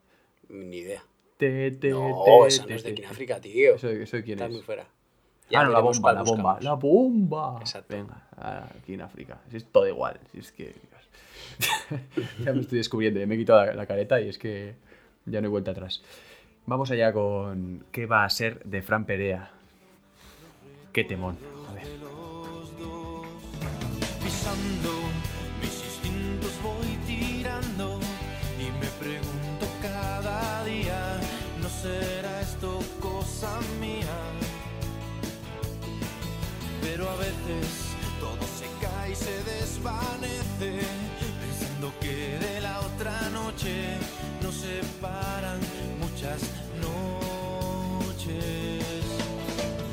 Ni idea. Te, te, No, te, esa no es de te. África, tío. ¿Eso, eso quién Está es? muy fuera. ah, no, la bomba, la bomba. La bomba. Exacto. Venga, a King África. Si es todo igual. Si es que. ya me estoy descubriendo. ya Me he quitado la, la careta y es que ya no hay vuelta atrás. Vamos allá con. ¿Qué va a ser de Fran Perea? Qué temón. A ver. pisando, mis instintos voy tirando y me pregunto cada día, ¿no será esto cosa mía? Pero a veces todo se cae y se desvanece, separan muchas noches.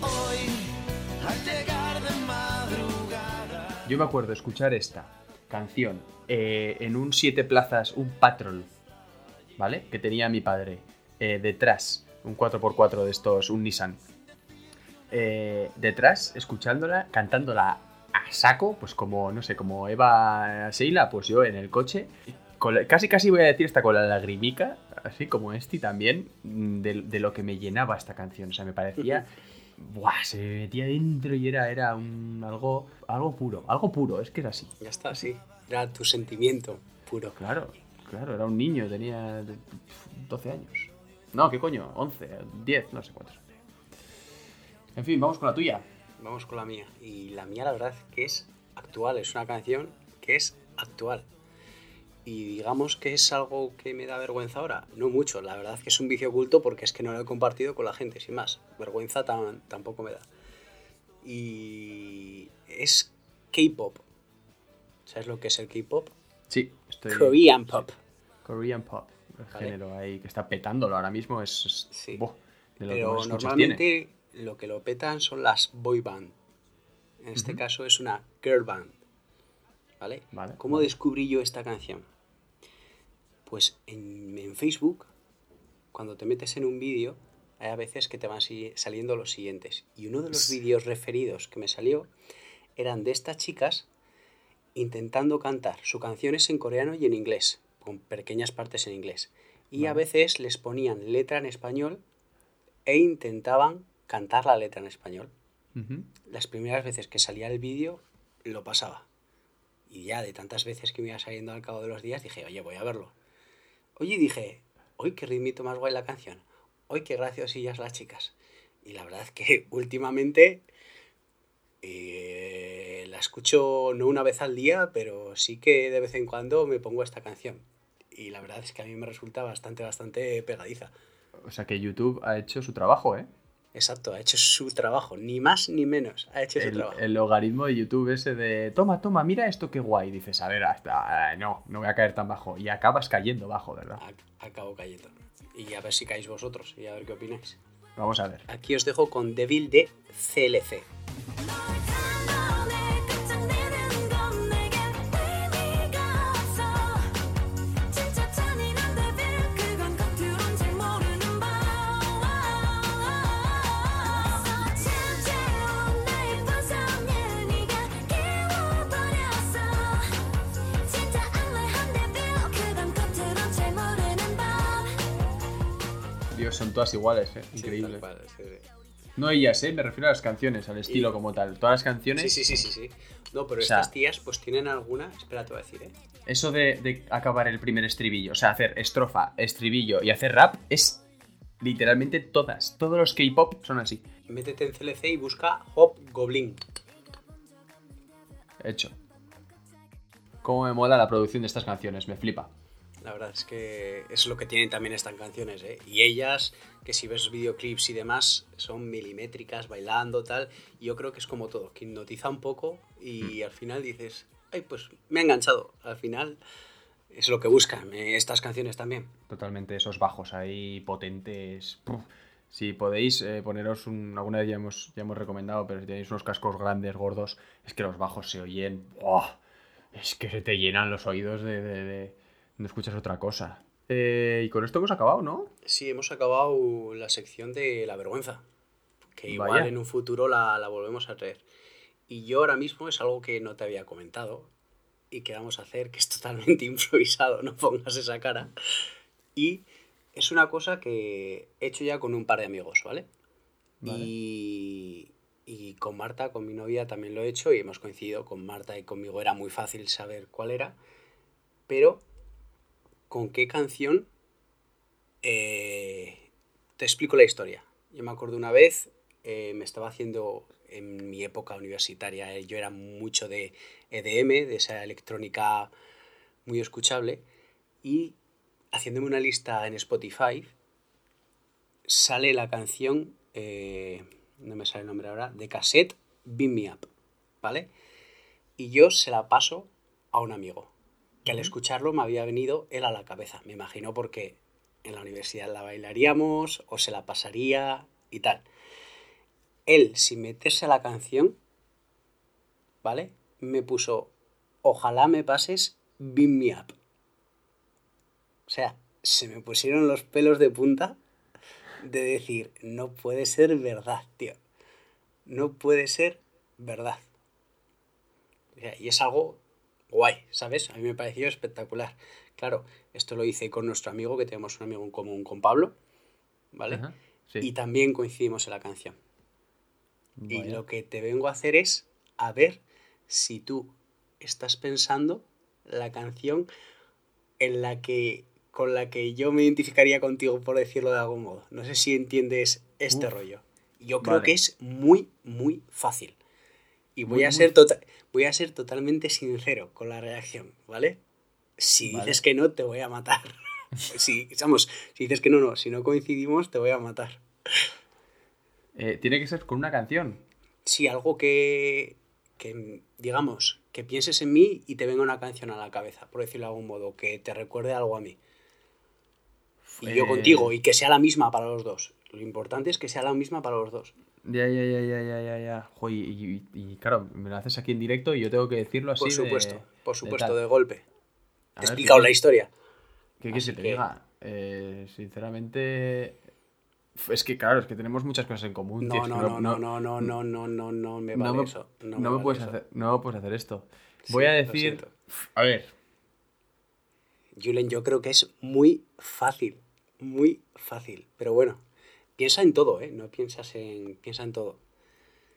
Hoy, al llegar de madrugada, Yo me acuerdo escuchar esta canción eh, en un siete plazas, un Patrol, ¿vale? Que tenía mi padre. eh, detrás, un 4x4 de estos, un Nissan. Eh, detrás, escuchándola, cantándola a saco, pues como, no sé, como Eva Seila, pues yo en el coche, con casi casi voy a decir hasta con la lagrimica, así como este también, mm, de, de lo que me llenaba esta canción. O sea, me parecía Buah, se me metía dentro y era, era un, algo, algo puro, algo puro, es que era así. Ya está, sí. Era tu sentimiento puro. Claro, claro, era un niño, tenía 12 años. No, ¿qué coño? 11, 10, no sé cuántos. En fin, vamos con la tuya. Vamos con la mía. Y la mía, la verdad, que es actual. Es una canción que es actual. Y digamos que es algo que me da vergüenza ahora. No mucho. La verdad que es un vicio oculto porque es que no lo he compartido con la gente, sin más. Vergüenza tan- tampoco me da. Y es K-pop. ¿Sabes lo que es el K-pop? Sí, estoy... Korean pop. Korean pop, el Vale. género ahí que está petándolo ahora mismo es... es- Sí. buah, de lo que Pero tiene. normalmente lo que lo petan son las boy band. En este caso es una girl band. ¿Vale? Vale, ¿Cómo vale. descubrí yo esta canción? Pues en, en Facebook, cuando te metes en un vídeo, hay a veces que te van saliendo los siguientes. Y uno de los vídeos referidos que me salió eran de estas chicas intentando cantar sus canciones en coreano y en inglés, con pequeñas partes en inglés. Y a veces les ponían letra en español e intentaban cantar la letra en español. Las primeras veces que salía el vídeo lo pasaba. Y ya de tantas veces que me iba saliendo al cabo de los días dije, oye, voy a verlo. Oye, dije, hoy qué ritmito más guay la canción. Hoy qué graciosillas las chicas. Y la verdad es que últimamente eh, la escucho no una vez al día, pero sí que de vez en cuando me pongo esta canción. Y la verdad es que a mí me resulta bastante, bastante pegadiza. O sea que YouTube ha hecho su trabajo, ¿eh? Exacto, ha hecho su trabajo, ni más ni menos, ha hecho su trabajo. el logaritmo de YouTube ese de toma, toma, mira esto qué guay. Dices, a ver, hasta, ah, no, no voy a caer tan bajo. Y acabas cayendo bajo, ¿verdad? Ac- Acabo cayendo. Y a ver si caéis vosotros y a ver qué opináis. Vamos a ver. Aquí os dejo con Devil de CLC. Son todas iguales, ¿eh? Increíble. tal cual, sí, sí. No ellas, ¿eh? Me refiero a las canciones, al estilo como tal. Todas las canciones. Sí, sí, sí, sí, sí. No, pero O sea- estas tías pues tienen alguna... Espera, te voy a decir, ¿eh? Eso de, de acabar el primer estribillo, o sea, hacer estrofa, estribillo y hacer rap es literalmente todas. Todos los K-pop son así. Métete en CLC y busca Hop Goblin. Hecho. Cómo me mola la producción de estas canciones, me flipa. La verdad es que es lo que tienen también estas canciones, ¿eh? Y ellas, que si ves videoclips y demás, son milimétricas, bailando, tal. Y yo creo que es como todo, que hipnotiza un poco y al final dices, ay, pues me ha enganchado. Al final es lo que buscan eh, estas canciones también. Totalmente esos bajos ahí potentes. Puf. Si podéis eh, poneros un. Alguna vez ya hemos, ya hemos recomendado, pero si tenéis unos cascos grandes, gordos, es que los bajos se oyen. ¡buah! Es que se te llenan los oídos de. de- de- no escuchas otra cosa. Eh, y con esto hemos acabado, ¿no? Sí, hemos acabado la sección de la vergüenza, que igual Vaya. en un futuro la, la volvemos a traer. Y yo ahora mismo es algo que no te había comentado y que vamos a hacer, que es totalmente improvisado, no pongas esa cara. Y es una cosa que he hecho ya con un par de amigos, ¿vale? Vale. Y, y con Marta, con mi novia, también lo he hecho y hemos coincidido con Marta y conmigo. Era muy fácil saber cuál era, pero ¿con qué canción? Eh, te explico la historia. Yo me acuerdo una vez, eh, me estaba haciendo en mi época universitaria, eh, yo era mucho de EDM, de esa electrónica muy escuchable, y haciéndome una lista en Spotify, sale la canción, no me sale el nombre ahora, de cassette Beam Me Up, ¿vale? Y yo se la paso a un amigo, que al escucharlo me había venido él a la cabeza, me imagino porque en la universidad la bailaríamos o se la pasaría y tal. Él, sin meterse a la canción, ¿vale? Me puso, ojalá me pases Beam Me Up. O sea, se me pusieron los pelos de punta de decir, no puede ser verdad, tío. No puede ser verdad. O sea, y es algo guay, ¿sabes? A mí me pareció espectacular. Claro, esto lo hice con nuestro amigo, que tenemos un amigo en común con Pablo, ¿vale? Ajá, sí. Y también coincidimos en la canción. Y lo que te vengo a hacer es a ver si tú estás pensando la canción en la que con la que yo me identificaría contigo, por decirlo de algún modo. No sé si entiendes este Uf. rollo. Yo creo Vale. que es muy, muy fácil. Y voy, Muy, a ser tota- voy a ser totalmente sincero con la reacción, ¿vale? Si Vale. dices que no, te voy a matar. si, vamos, si dices que no, no, si no coincidimos, te voy a matar. Eh, tiene que ser con una canción. Sí, algo que, que, digamos, que pienses en mí y te venga una canción a la cabeza, por decirlo de algún modo, que te recuerde algo a mí. Y yo Eh, contigo, y que sea la misma para los dos. Lo importante es que sea la misma para los dos. Ya, ya, ya, ya, ya, ya, ya. Jo, y, y- y, claro, me lo haces aquí en directo y yo tengo que decirlo así Por de- supuesto, por de supuesto, tal. de, golpe. A Te he explicado ¿qué- la historia. ¿Qué quieres que te diga? Eh, sinceramente... Es que claro, es que tenemos muchas cosas en común. No, que no, no, no, no, no, no, no, no me no vale me, eso. no me me vale puedes eso. hacer, no puedes hacer esto. Sí, Voy a decir... A ver, Julen, yo creo que es muy fácil, muy fácil. Pero bueno, piensa en todo, ¿eh? No piensas en... Piensa en todo.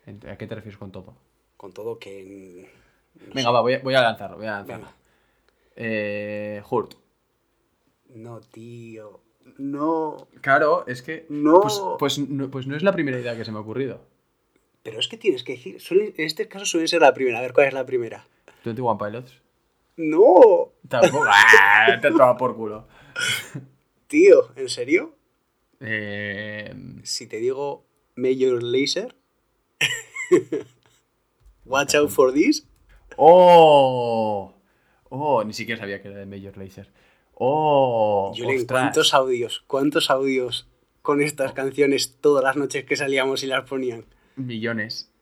¿en- ¿a qué te refieres con todo? Con todo que... no Venga, sé. va, voy a, voy a lanzarlo, voy a lanzarlo. Venga. Eh, Hurt. No, tío. No. Claro, es que... No. Pues, pues, no, pues no es la primera idea que se me ha ocurrido. Pero es que tienes que decir... en este caso suele ser la primera. A ver, ¿cuál es la primera? 21 Pilots. No. Tampoco. ¡Ah! Te toma por culo. Tío, ¿en serio? Eh, Si te digo Major Laser... Watch out for this. ¡Oh! ¡Oh! Ni siquiera sabía que era de Major Lazer. ¡Oh! Julen. ¿cuántos audios? ¿Cuántos audios con estas canciones todas las noches que salíamos y las ponían? Millones.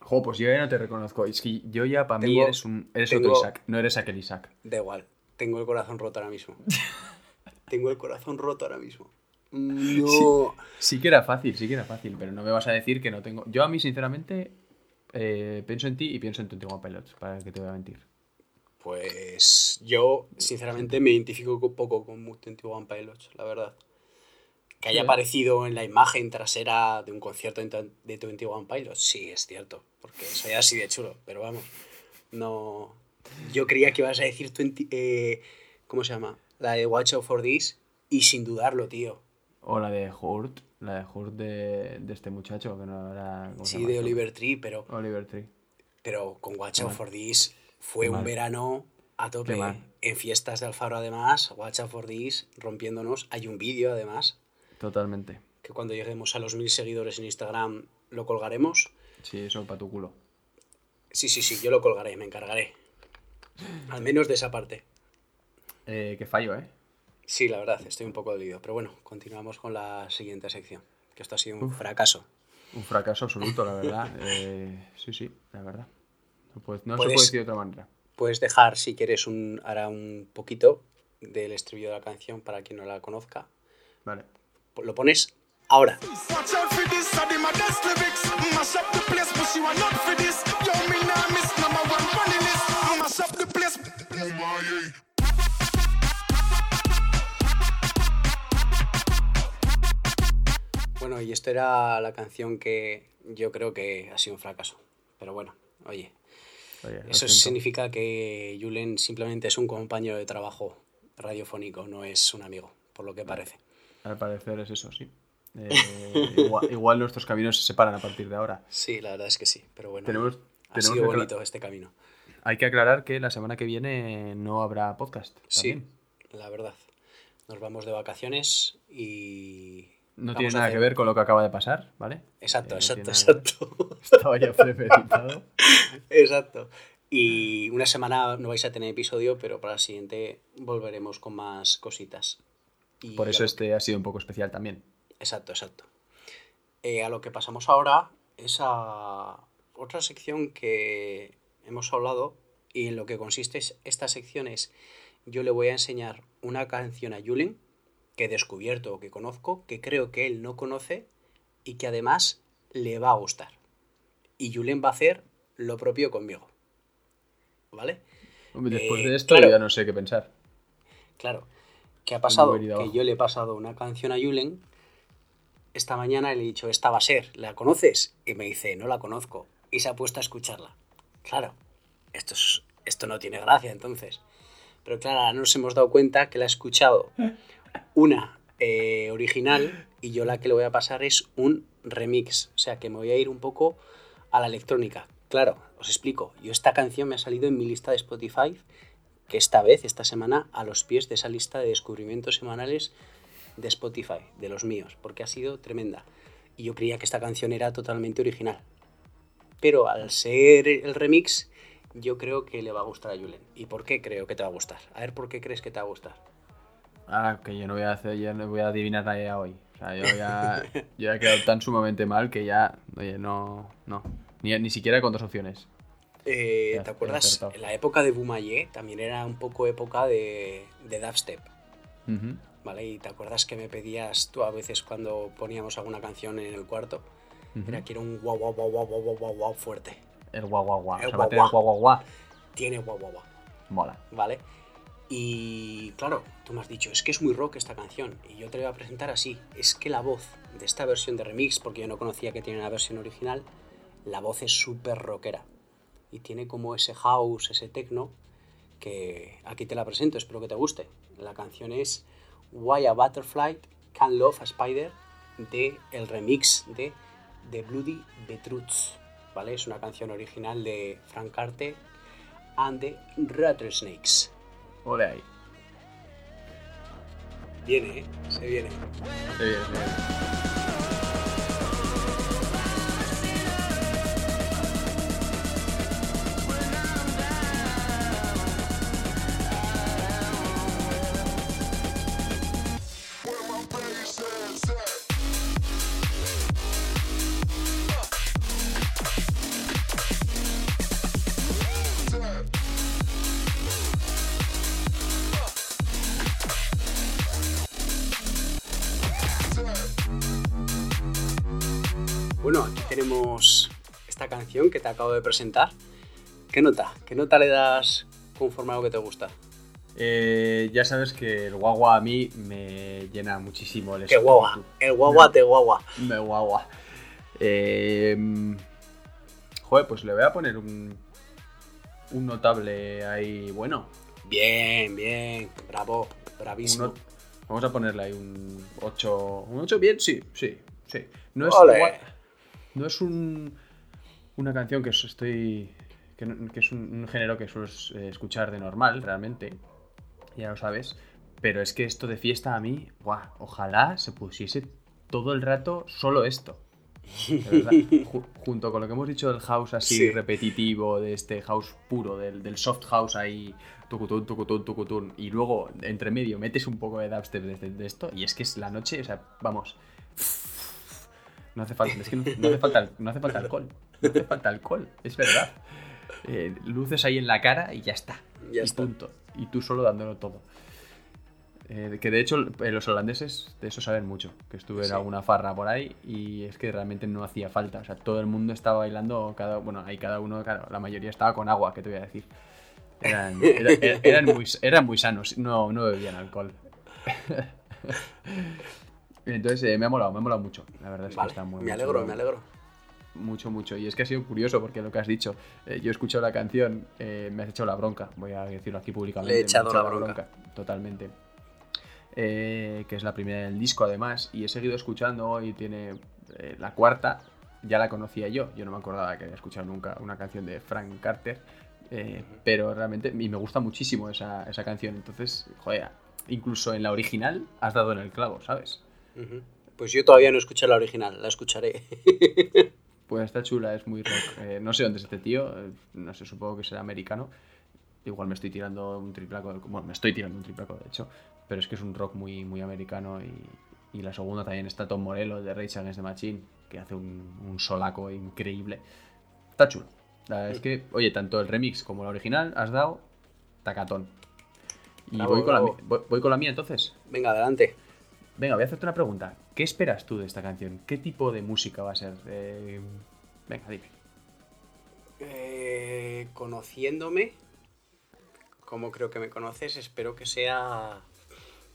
Jo, pues yo ya no te reconozco. Es que yo ya para mí eres, un, eres tengo- otro Isaac. No eres aquel Isaac. Da igual, tengo el corazón roto ahora mismo. tengo el corazón roto ahora mismo. No. Sí que era fácil, sí que era fácil, pero no me vas a decir que no tengo. Yo a mí, sinceramente, eh, pienso en ti y pienso en 21 Pilots, para que te voy a mentir. Pues yo, sinceramente, me identifico un poco con 21 Pilots, la verdad. Que haya aparecido en la imagen trasera de un concierto de 21 Pilots, sí, es cierto, porque soy así de chulo, pero vamos, no... Yo creía que ibas a decir 20, eh, ¿cómo se llama? La de Watch Out For This, y sin dudarlo, tío. O la de Hurt, la de Hurt de, de este muchacho, que no era. ¿cómo se Sí, de Oliver Tree, pero? Oliver Tree. pero con Watch Out. For This fue Qué un mal. verano a tope. En fiestas de Alfaro, además, Watch Out For This, rompiéndonos. Hay un vídeo, además, Totalmente. que cuando lleguemos a los mil seguidores en Instagram lo colgaremos. Sí, eso para tu culo. Sí, sí, sí, yo lo colgaré, me encargaré. Al menos de esa parte. Eh, qué fallo, ¿eh? Sí, la verdad, estoy un poco dolido. Pero bueno, continuamos con la siguiente sección. Que esto ha sido un Uf. fracaso. Un fracaso absoluto, la verdad. Eh, sí, sí, la verdad. No, puede- no se puede decir de otra manera. Puedes dejar, si quieres, un, ahora un poquito del estribillo de la canción para quien no la conozca. Vale. Lo pones Ahora. Bueno, y esta era la canción que yo creo que ha sido un fracaso. Pero bueno, oye, eso significa que Julen simplemente es un compañero de trabajo radiofónico, no es un amigo, por lo que parece. Al parecer es eso, sí. Eh, igual, igual nuestros caminos se separan a partir de ahora. Sí, la verdad es que sí, pero bueno, Tenemos, ha tenemos sido bonito este camino. Hay que aclarar que la semana que viene no habrá podcast. Sí, la verdad. Nos vamos de vacaciones y... No tiene nada que ver con lo que acaba de pasar, ¿vale? Exacto, Eh, exacto, exacto. Estaba ya premeditado. Exacto. Y una semana no vais a tener episodio, pero para la siguiente volveremos con más cositas. Y Por eso este ha sido un poco especial también. Exacto, exacto. Eh, a lo que pasamos ahora es a otra sección que hemos hablado y en lo que consiste es- esta sección es yo le voy a enseñar una canción a Julen que he descubierto o que conozco, que creo que él no conoce y que además le va a gustar. Y Julen va a hacer lo propio conmigo. ¿Vale? Hombre, Después Eh, de esto claro. ya no sé qué pensar. Claro. ¿Qué ha pasado? Que abajo. yo le he pasado una canción a Julen. Esta mañana le he dicho, esta va a ser, ¿la conoces? Y me dice, no la conozco. Y se ha puesto a escucharla. Claro, esto, es- esto no tiene gracia entonces. Pero claro, ahora nos hemos dado cuenta que la ha escuchado una eh, original y yo la que le voy a pasar es un remix. O sea que me voy a ir un poco a la electrónica. Claro, os explico. Yo esta canción me ha salido en mi lista de Spotify que esta vez, esta semana, a los pies de esa lista de descubrimientos semanales de Spotify, de los míos, porque ha sido tremenda. Y yo creía que esta canción era totalmente original. Pero al ser el remix, yo creo que le va a gustar a Julen. ¿Y por qué creo que te va a gustar? A ver, ¿por qué crees que te va a gustar? Ah, que yo no voy a hacer, yo no voy a adivinar la idea hoy. O sea, yo ya, yo ya he quedado tan sumamente mal que ya, no, no. Ni, ni siquiera con dos opciones. Eh, ¿Te acuerdas? En la época de Bumayé también era un poco época de, de dubstep. ¿Vale? Y te acuerdas que me pedías tú a veces cuando poníamos alguna canción en el cuarto. Era que era un guau guau guau guau guau guau guau fuerte. El guau guau guau. El guau guau guau. Tiene guau guau guau. Mola. ¿Vale? Y claro, tú me has dicho, es que es muy rock esta canción. Y yo te la voy a presentar así. Es que la voz de esta versión de remix, porque yo no conocía que tiene una versión original, la voz es súper rockera. Y tiene como ese house, ese techno, que aquí te la presento, espero que te guste. La canción es Why a Butterfly Can Love a Spider de el remix de The Bloody Betroots. ¿Vale? Es una canción original de Frank Carte and the Rattlesnakes. Ole ahí. Viene, ¿eh? Se viene. Se viene, se viene. Canción que te acabo de presentar. ¿Qué nota? ¿Qué nota le das conforme a lo que te gusta? Eh, ya sabes que el guagua a mí me llena muchísimo el ¡Qué guagua! El guagua te guagua. Me guagua. Eh, joder, pues le voy a poner un, un notable ahí bueno. Bien, bien. Bravo. Bravísimo. Un vamos a ponerle ahí un 8. ¿Un 8 bien? Sí, sí, sí. No es, igual- no es un, una canción que estoy. que, que es un, un género que suelo eh, escuchar de normal, realmente. Ya lo sabes. Pero es que esto de fiesta a mí, ¡buah! ojalá se pusiese todo el rato solo esto. Junto con lo que hemos dicho del house así Sí. repetitivo, de este house puro, del, del soft house ahí, tucutún, tucutún, tucutún, y luego entre medio metes un poco de dubstep de, de esto, y es que es la noche, o sea, vamos. No hace falta, es que no, no hace falta, no hace falta alcohol. No hace falta alcohol, es verdad. Eh, luces ahí en la cara y ya está. Ya y está. punto. Y tú solo dándolo todo. Eh, que de hecho eh, los holandeses de eso saben mucho, que estuve Sí. en alguna farra por ahí y es que realmente no hacía falta, o sea, todo el mundo estaba bailando, cada, bueno, ahí cada uno, claro, la mayoría estaba con agua, que te voy a decir. Eran, era- era- eran, muy, eran muy sanos, no, no bebían alcohol. Entonces eh, me ha molado, me ha molado mucho, la verdad es que Vale, está muy me muy alegro, chulo. me alegro. Mucho, mucho. Y es que ha sido curioso porque lo que has dicho, eh, yo he escuchado la canción, eh, me has echado la bronca, voy a decirlo aquí públicamente. Le he echado la bronca. Totalmente. Eh, que es la primera del disco además, y he seguido escuchando y tiene la cuarta, ya la conocía yo, yo no me acordaba que había escuchado nunca una canción de Frank Carter, pero realmente, y me gusta muchísimo esa, esa canción, entonces, joder, incluso en la original has dado en el clavo, ¿sabes? Pues yo todavía no he escuchado la original, la escucharé. Pues está chula, es muy rock. Eh, no sé dónde es este tío, eh, no sé, supongo que será americano. Igual me estoy tirando un triplaco, bueno, me estoy tirando un triplaco de hecho, pero es que es un rock muy, muy americano y, y la segunda también está Tom Morello, el de Rage Against the Machine, que hace un, un solaco increíble. Está chulo. La verdad es que, oye, tanto el remix como la original has dado tacatón. Y Bravo, voy, con la, voy con la mía entonces. Venga, adelante. Venga, voy a hacerte una pregunta. ¿Qué esperas tú de esta canción? ¿Qué tipo de música va a ser? Eh, Venga, dime. Eh, conociéndome, como creo que me conoces, espero que sea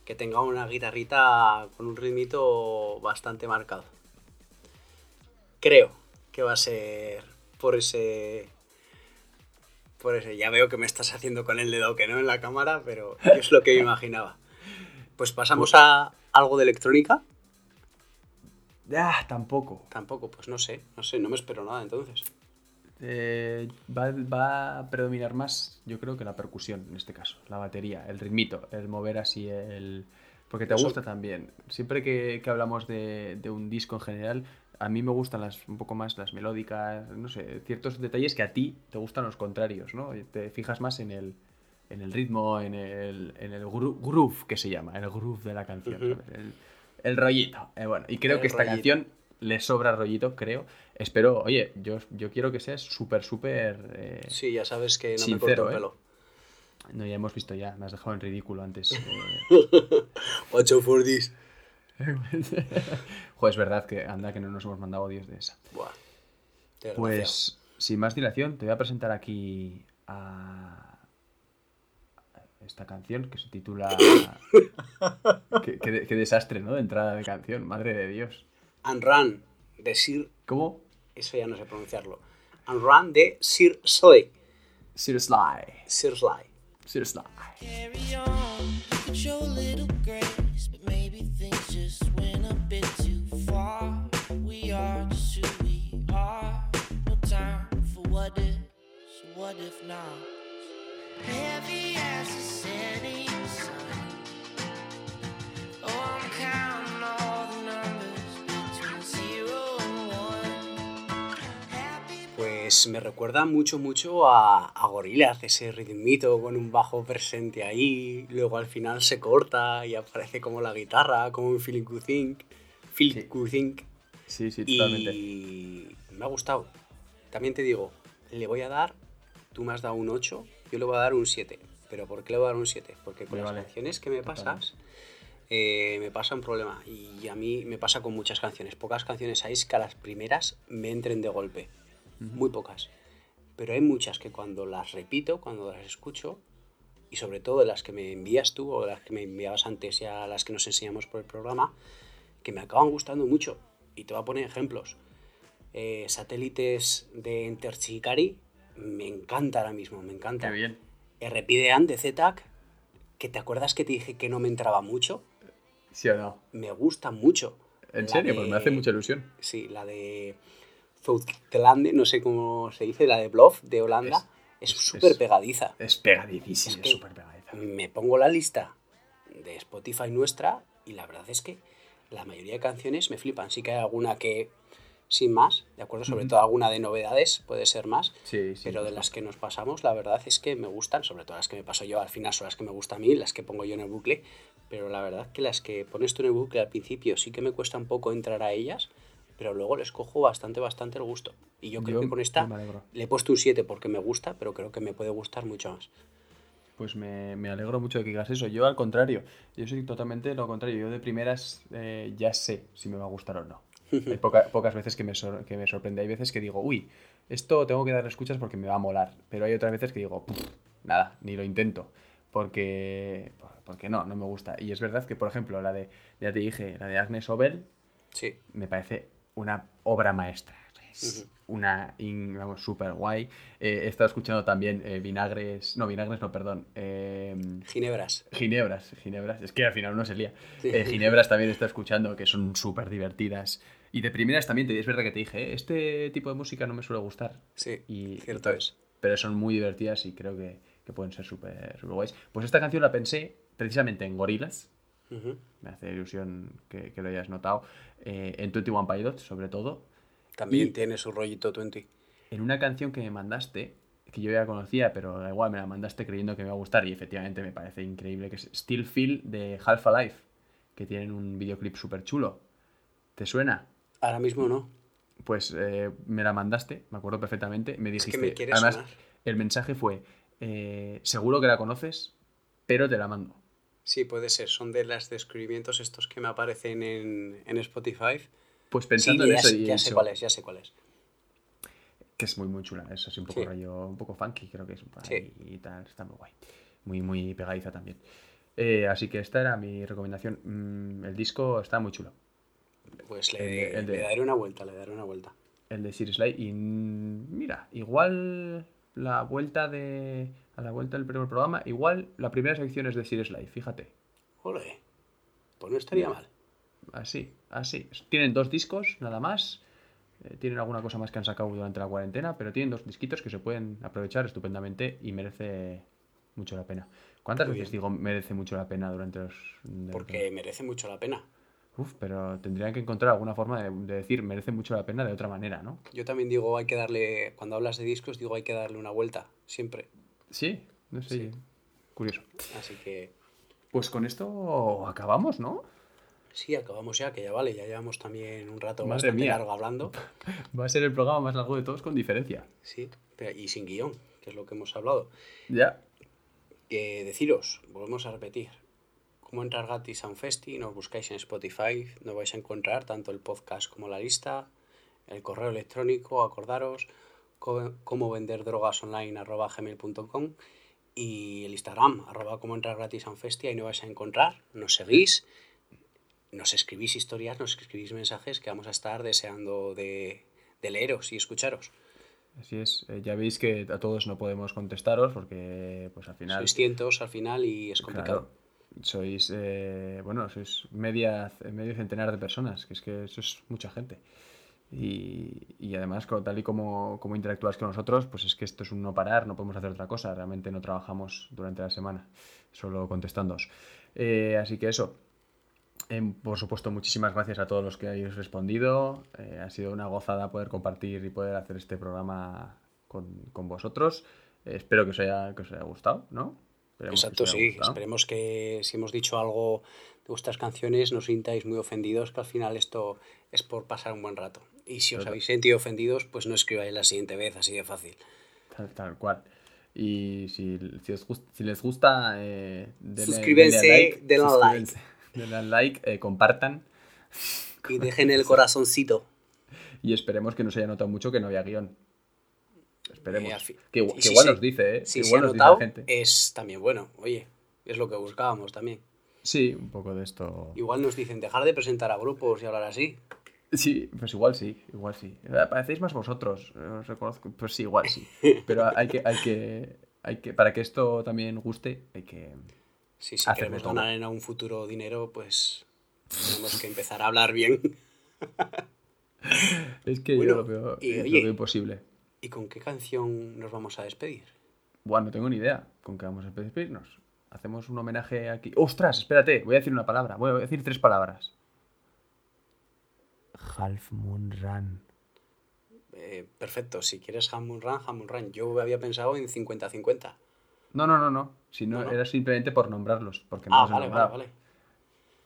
que tenga una guitarrita con un ritmito bastante marcado. Creo que va a ser por ese por ese. Ya veo que me estás haciendo con el dedo que no en la cámara, pero es lo que me imaginaba. Pues pasamos a algo de electrónica. Ah, tampoco. Tampoco, pues no sé, no sé, no me espero nada entonces. Eh, va, va a predominar más, yo creo que la percusión en este caso, la batería, el ritmito, el mover así el... Porque te Eso- gusta también. Siempre que, que hablamos de, de un disco en general, a mí me gustan las, un poco más las melódicas, no sé, ciertos detalles que a ti te gustan los contrarios, ¿no? Y Te fijas más en el, en el ritmo, en el, en el gru- groove que se llama, el groove de la canción. El, el rollito. Eh, bueno, y creo El que esta rollito. canción le sobra rollito, creo. Espero, oye, yo, yo quiero que seas súper, súper... eh, Sí, ya sabes que no me Sincero, corto el ¿eh? pelo. No, ya hemos visto ya, me has dejado en ridículo antes. eh. 8 for this. Joder, es verdad que anda que no nos hemos mandado odios de esa. Buah. Pues, sin más dilación, te voy a presentar aquí a esta canción que se titula... qué, qué- qué desastre, ¿no? De entrada de canción, madre de Dios. And Run de Sir. ¿Cómo? Eso ya no sé pronunciarlo. And Run de Sir Slay. Sir Sly. Sir Sly. Sir Sly. Carry on, show a little grace, but maybe things just went a bit too far. We are just who we are. No time for what if, so what if not? Heavy as a Pues me recuerda mucho, mucho a, a Gorillaz, ese ritmito con un bajo presente ahí. Luego al final se corta y aparece como la guitarra, como un Feeling Good Think. Feel Sí. Sí, sí, totalmente. Y me ha gustado. También te digo, le voy a dar, tú me has dado un 8, yo le voy a dar un 7. ¿Pero por qué le voy a dar un 7? Porque con Me las vale. canciones que me pasas, eh, me pasa un problema. Y a mí me pasa con muchas canciones. Pocas canciones hay que a las primeras me entren de golpe. Muy pocas. Pero hay muchas que cuando las repito, cuando las escucho, y sobre todo de las que me envías tú o de las que me enviabas antes y a las que nos enseñamos por el programa, que me acaban gustando mucho. Y te voy a poner ejemplos. Eh, satélites de Interchicari me encanta ahora mismo, me encanta. Qué bien. Repidean de Zetac, que te acuerdas que te dije que no me entraba mucho, ¿Sí o no? me gusta mucho. En La serio, pues me hace mucha ilusión. Sí, la de Zuidlande, no sé cómo se dice, la de Bluff de Holanda, es súper pegadiza. Es pegadísima, Es súper pegadiza. Me pongo la lista de Spotify nuestra y la verdad es que la mayoría de canciones me flipan. Sí que hay alguna que, sin más, ¿de acuerdo? Sobre todo alguna de novedades, puede ser más. Sí, sí. pero de las que nos pasamos, la verdad es que me gustan, sobre todo las que me paso yo, al final son las que me gustan a mí, las que pongo yo en el bucle, pero la verdad que las que pones tú en el bucle al principio sí que me cuesta un poco entrar a ellas, pero luego les cojo bastante, bastante el gusto. Y yo creo Yo- que con esta le he puesto un 7 porque me gusta, pero creo que me puede gustar mucho más. Pues me, me alegro mucho de que digas eso. Yo al contrario, yo soy totalmente lo contrario. Yo de primeras eh, ya sé si me va a gustar o no. Hay poca- pocas veces que me, sor- que me sorprende. Hay veces que digo, uy, esto tengo que darle escuchas porque me va a molar. Pero hay otras veces que digo, "Puf, nada, ni lo intento. Porque, porque no, no me gusta. Y es verdad que, por ejemplo, la de, ya te dije, la de Agnes Obel, Sí. me parece una obra maestra. Es una, súper guay. Eh, he estado escuchando también eh, vinagres, no, vinagres no, perdón. eh, Ginebras. ginebras, ginebras. Es que al final uno se lía. Sí. Eh, ginebras también he estado escuchando, que son súper divertidas. Y de primeras también, te, es verdad que te dije, "Eh, este tipo de música no me suele gustar. Sí, Y, cierto y- es. Pero son muy divertidas y creo que, que pueden ser súper guays. Pues esta canción la pensé precisamente en Gorilas, Me hace ilusión que, que lo hayas notado. Eh, en 21 Pilots, sobre todo. También Y- tiene su rollito 20. En una canción que me mandaste, que yo ya conocía, pero da igual, me la mandaste creyendo que me iba a gustar y efectivamente me parece increíble, que es Still Feel de Half Alive, que tienen un videoclip súper chulo. ¿Te suena? Ahora mismo no. Pues eh, me la mandaste, me acuerdo perfectamente. Me Es dijiste. que me además, sonar. el mensaje fue: eh, Seguro que la conoces, pero te la mando. Sí, puede ser. Son de las descubrimientos estos que me aparecen en, en Spotify. Pues pensando Sí, en ya, eso sé- ya sé cuál es, ya sé cuál es. que es muy muy chula, es así un poco Sí. rollo, un poco funky, creo que es Sí. y tal, está muy guay. Muy, muy pegadiza también. Eh, así que esta era mi recomendación. Mm, el disco está muy chulo. Pues le, El de- el de- le daré una vuelta, le daré una vuelta. El de Sirius Light. Y mm, mira, igual la vuelta de. A la vuelta del primer programa, igual la primera sección es de Sirius Light, fíjate. Ole, pues no estaría mal. Así, así. Tienen dos discos, nada más. Eh, tienen alguna cosa más que han sacado durante la cuarentena, pero tienen dos disquitos que se pueden aprovechar estupendamente y merece mucho la pena. ¿Cuántas Muy veces bien. digo merece mucho la pena durante los... Porque merece mucho la pena. Uf, pero tendrían que encontrar alguna forma de, de decir merece mucho la pena de otra manera, ¿no? Yo también digo, hay que darle, cuando hablas de discos, digo, hay que darle una vuelta, siempre. Sí, no sé. Sí. Curioso. Así que Pues con esto acabamos, ¿no? sí, acabamos ya, que ya vale, ya llevamos también un rato Madre bastante mía. largo hablando. Va a ser el programa más largo de todos con diferencia. Sí, y sin guion, que es lo que hemos hablado. Ya. Eh, deciros, volvemos a repetir, cómo entrar gratis a un festi, nos buscáis en Spotify, nos vais a encontrar tanto el podcast como la lista, el correo electrónico, acordaros, co- cómo vender drogas online arroba gmail.com y el Instagram, arroba cómo entrar gratis a un festi, ahí nos vais a encontrar, nos seguís, nos escribís historias, nos escribís mensajes que vamos a estar deseando de, de leeros y escucharos. Así es. Eh, ya veis que a todos no podemos contestaros porque, pues al final... Sois cientos al final y es complicado. Claro, sois, eh, bueno, sois media, medio centenar de personas, que es que eso es mucha gente. Y, y además, tal y como, como interactúas con nosotros, pues es que esto es un no parar, no podemos hacer otra cosa, realmente no trabajamos durante la semana, solo contestándoos. Eh, así que eso, Em, por supuesto, muchísimas gracias a todos los que habéis respondido. Eh, ha sido una gozada poder compartir y poder hacer este programa con, con vosotros. Eh, espero que os, haya, que os haya gustado, ¿no? Esperemos Exacto, sí. Esperemos que si hemos dicho algo de vuestras canciones no os sintáis muy ofendidos, que al final esto es por pasar un buen rato. Y si os habéis sentido ofendidos, pues no escribáis la siguiente vez, así de fácil. Tal, tal cual. Y si, si, os gust- si les gusta, eh, denle- Suscríbanse, denle like, denle like. denle like, eh, compartan Y dejen el corazoncito. y esperemos que no se haya notado mucho que no había guion. Esperemos. Eh, que, igual- que nos dice, ¿eh? Que se igual ha nos dice la notado, gente. es también bueno. Oye, es lo que buscábamos también. Sí, un poco de esto. Igual nos dicen dejar de presentar a grupos y hablar así. Sí, pues igual sí, igual sí. Parecéis más vosotros, os reconozco. Pues sí, igual sí. Pero hay que, hay que, hay que, para que esto también guste, hay que... Sí, si queremos ganar en un futuro dinero, pues tenemos que empezar a hablar bien. Es que Bueno, yo lo veo, y eh, lo veo imposible. ¿Y con qué canción nos vamos a despedir? Bueno, no tengo ni idea con qué vamos a despedirnos. Hacemos un homenaje aquí. ¡Ostras! Espérate, voy a decir una palabra. Voy a decir tres palabras. Half Moon Run. Eh, perfecto, si quieres Hamun Run, Hamun Run. Yo había pensado en 50-50. No, no, no, no. Si no, No, no. era simplemente por nombrarlos. Porque no Ah, he vale, vale, vale.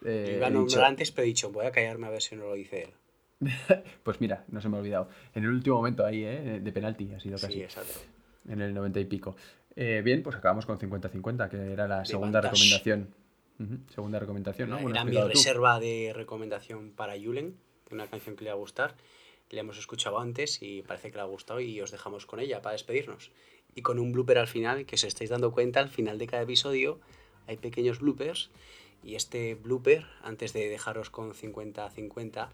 Eh, Yo iba a nombrar dicho- antes, pero he dicho, voy a callarme a ver si no lo dice él. Pues mira, no se me ha olvidado. En el último momento ahí, ¿eh? De penalti ha sido casi. Sí, exacto. en el 90 y pico. Eh, bien, pues acabamos con 50-50, que era la segunda Vantage. recomendación. Segunda recomendación, ¿no? Bueno, Era mi tú. reserva de recomendación para Julen, una canción que le va a gustar. La hemos escuchado antes y parece que le ha gustado y os dejamos con ella para despedirnos. Y con un blooper al final, que os estáis dando cuenta, al final de cada episodio hay pequeños bloopers y este blooper, antes de dejaros con 50-50,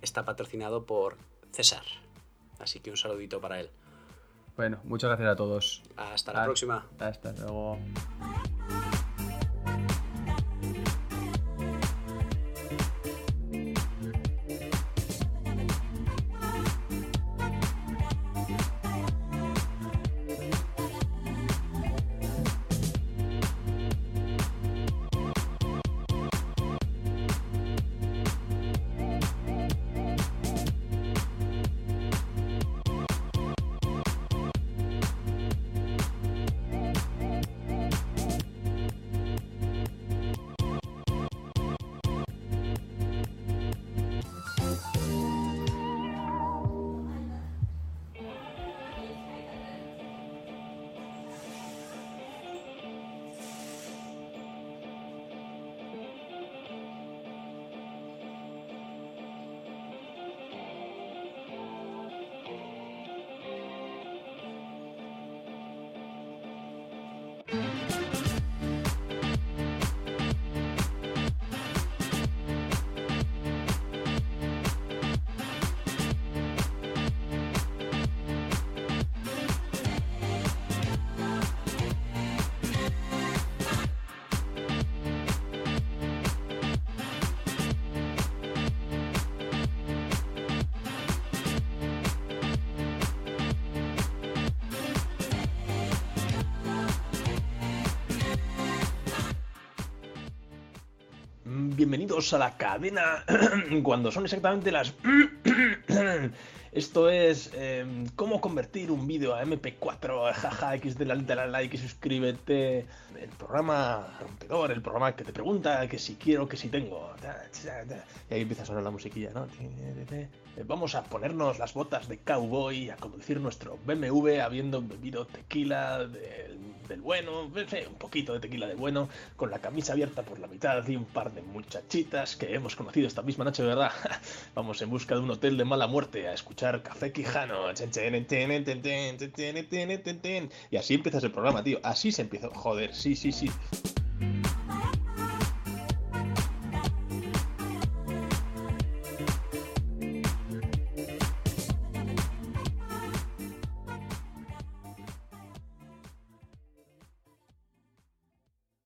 está patrocinado por César. Así que un saludito para él. Bueno, muchas gracias a todos. Hasta la próxima. Hasta luego. Bienvenidos a la cadena cuando son exactamente las... Esto es eh, cómo convertir un vídeo a MP4, jaja, X de la dale like y suscríbete. El programa rompedor, el programa que te pregunta que si quiero, que si tengo. Y ahí empieza a sonar la musiquilla, ¿no? Vamos a ponernos las botas de cowboy, a conducir nuestro BMW habiendo bebido tequila del, del bueno, un poquito de tequila de bueno, con la camisa abierta por la mitad y un par de muchachitas que hemos conocido esta misma noche, ¿verdad? Vamos en busca de un hotel de mala muerte a escuchar Café Quijano. Y así empiezas el programa, tío. Así se empieza. Joder, sí, sí, sí.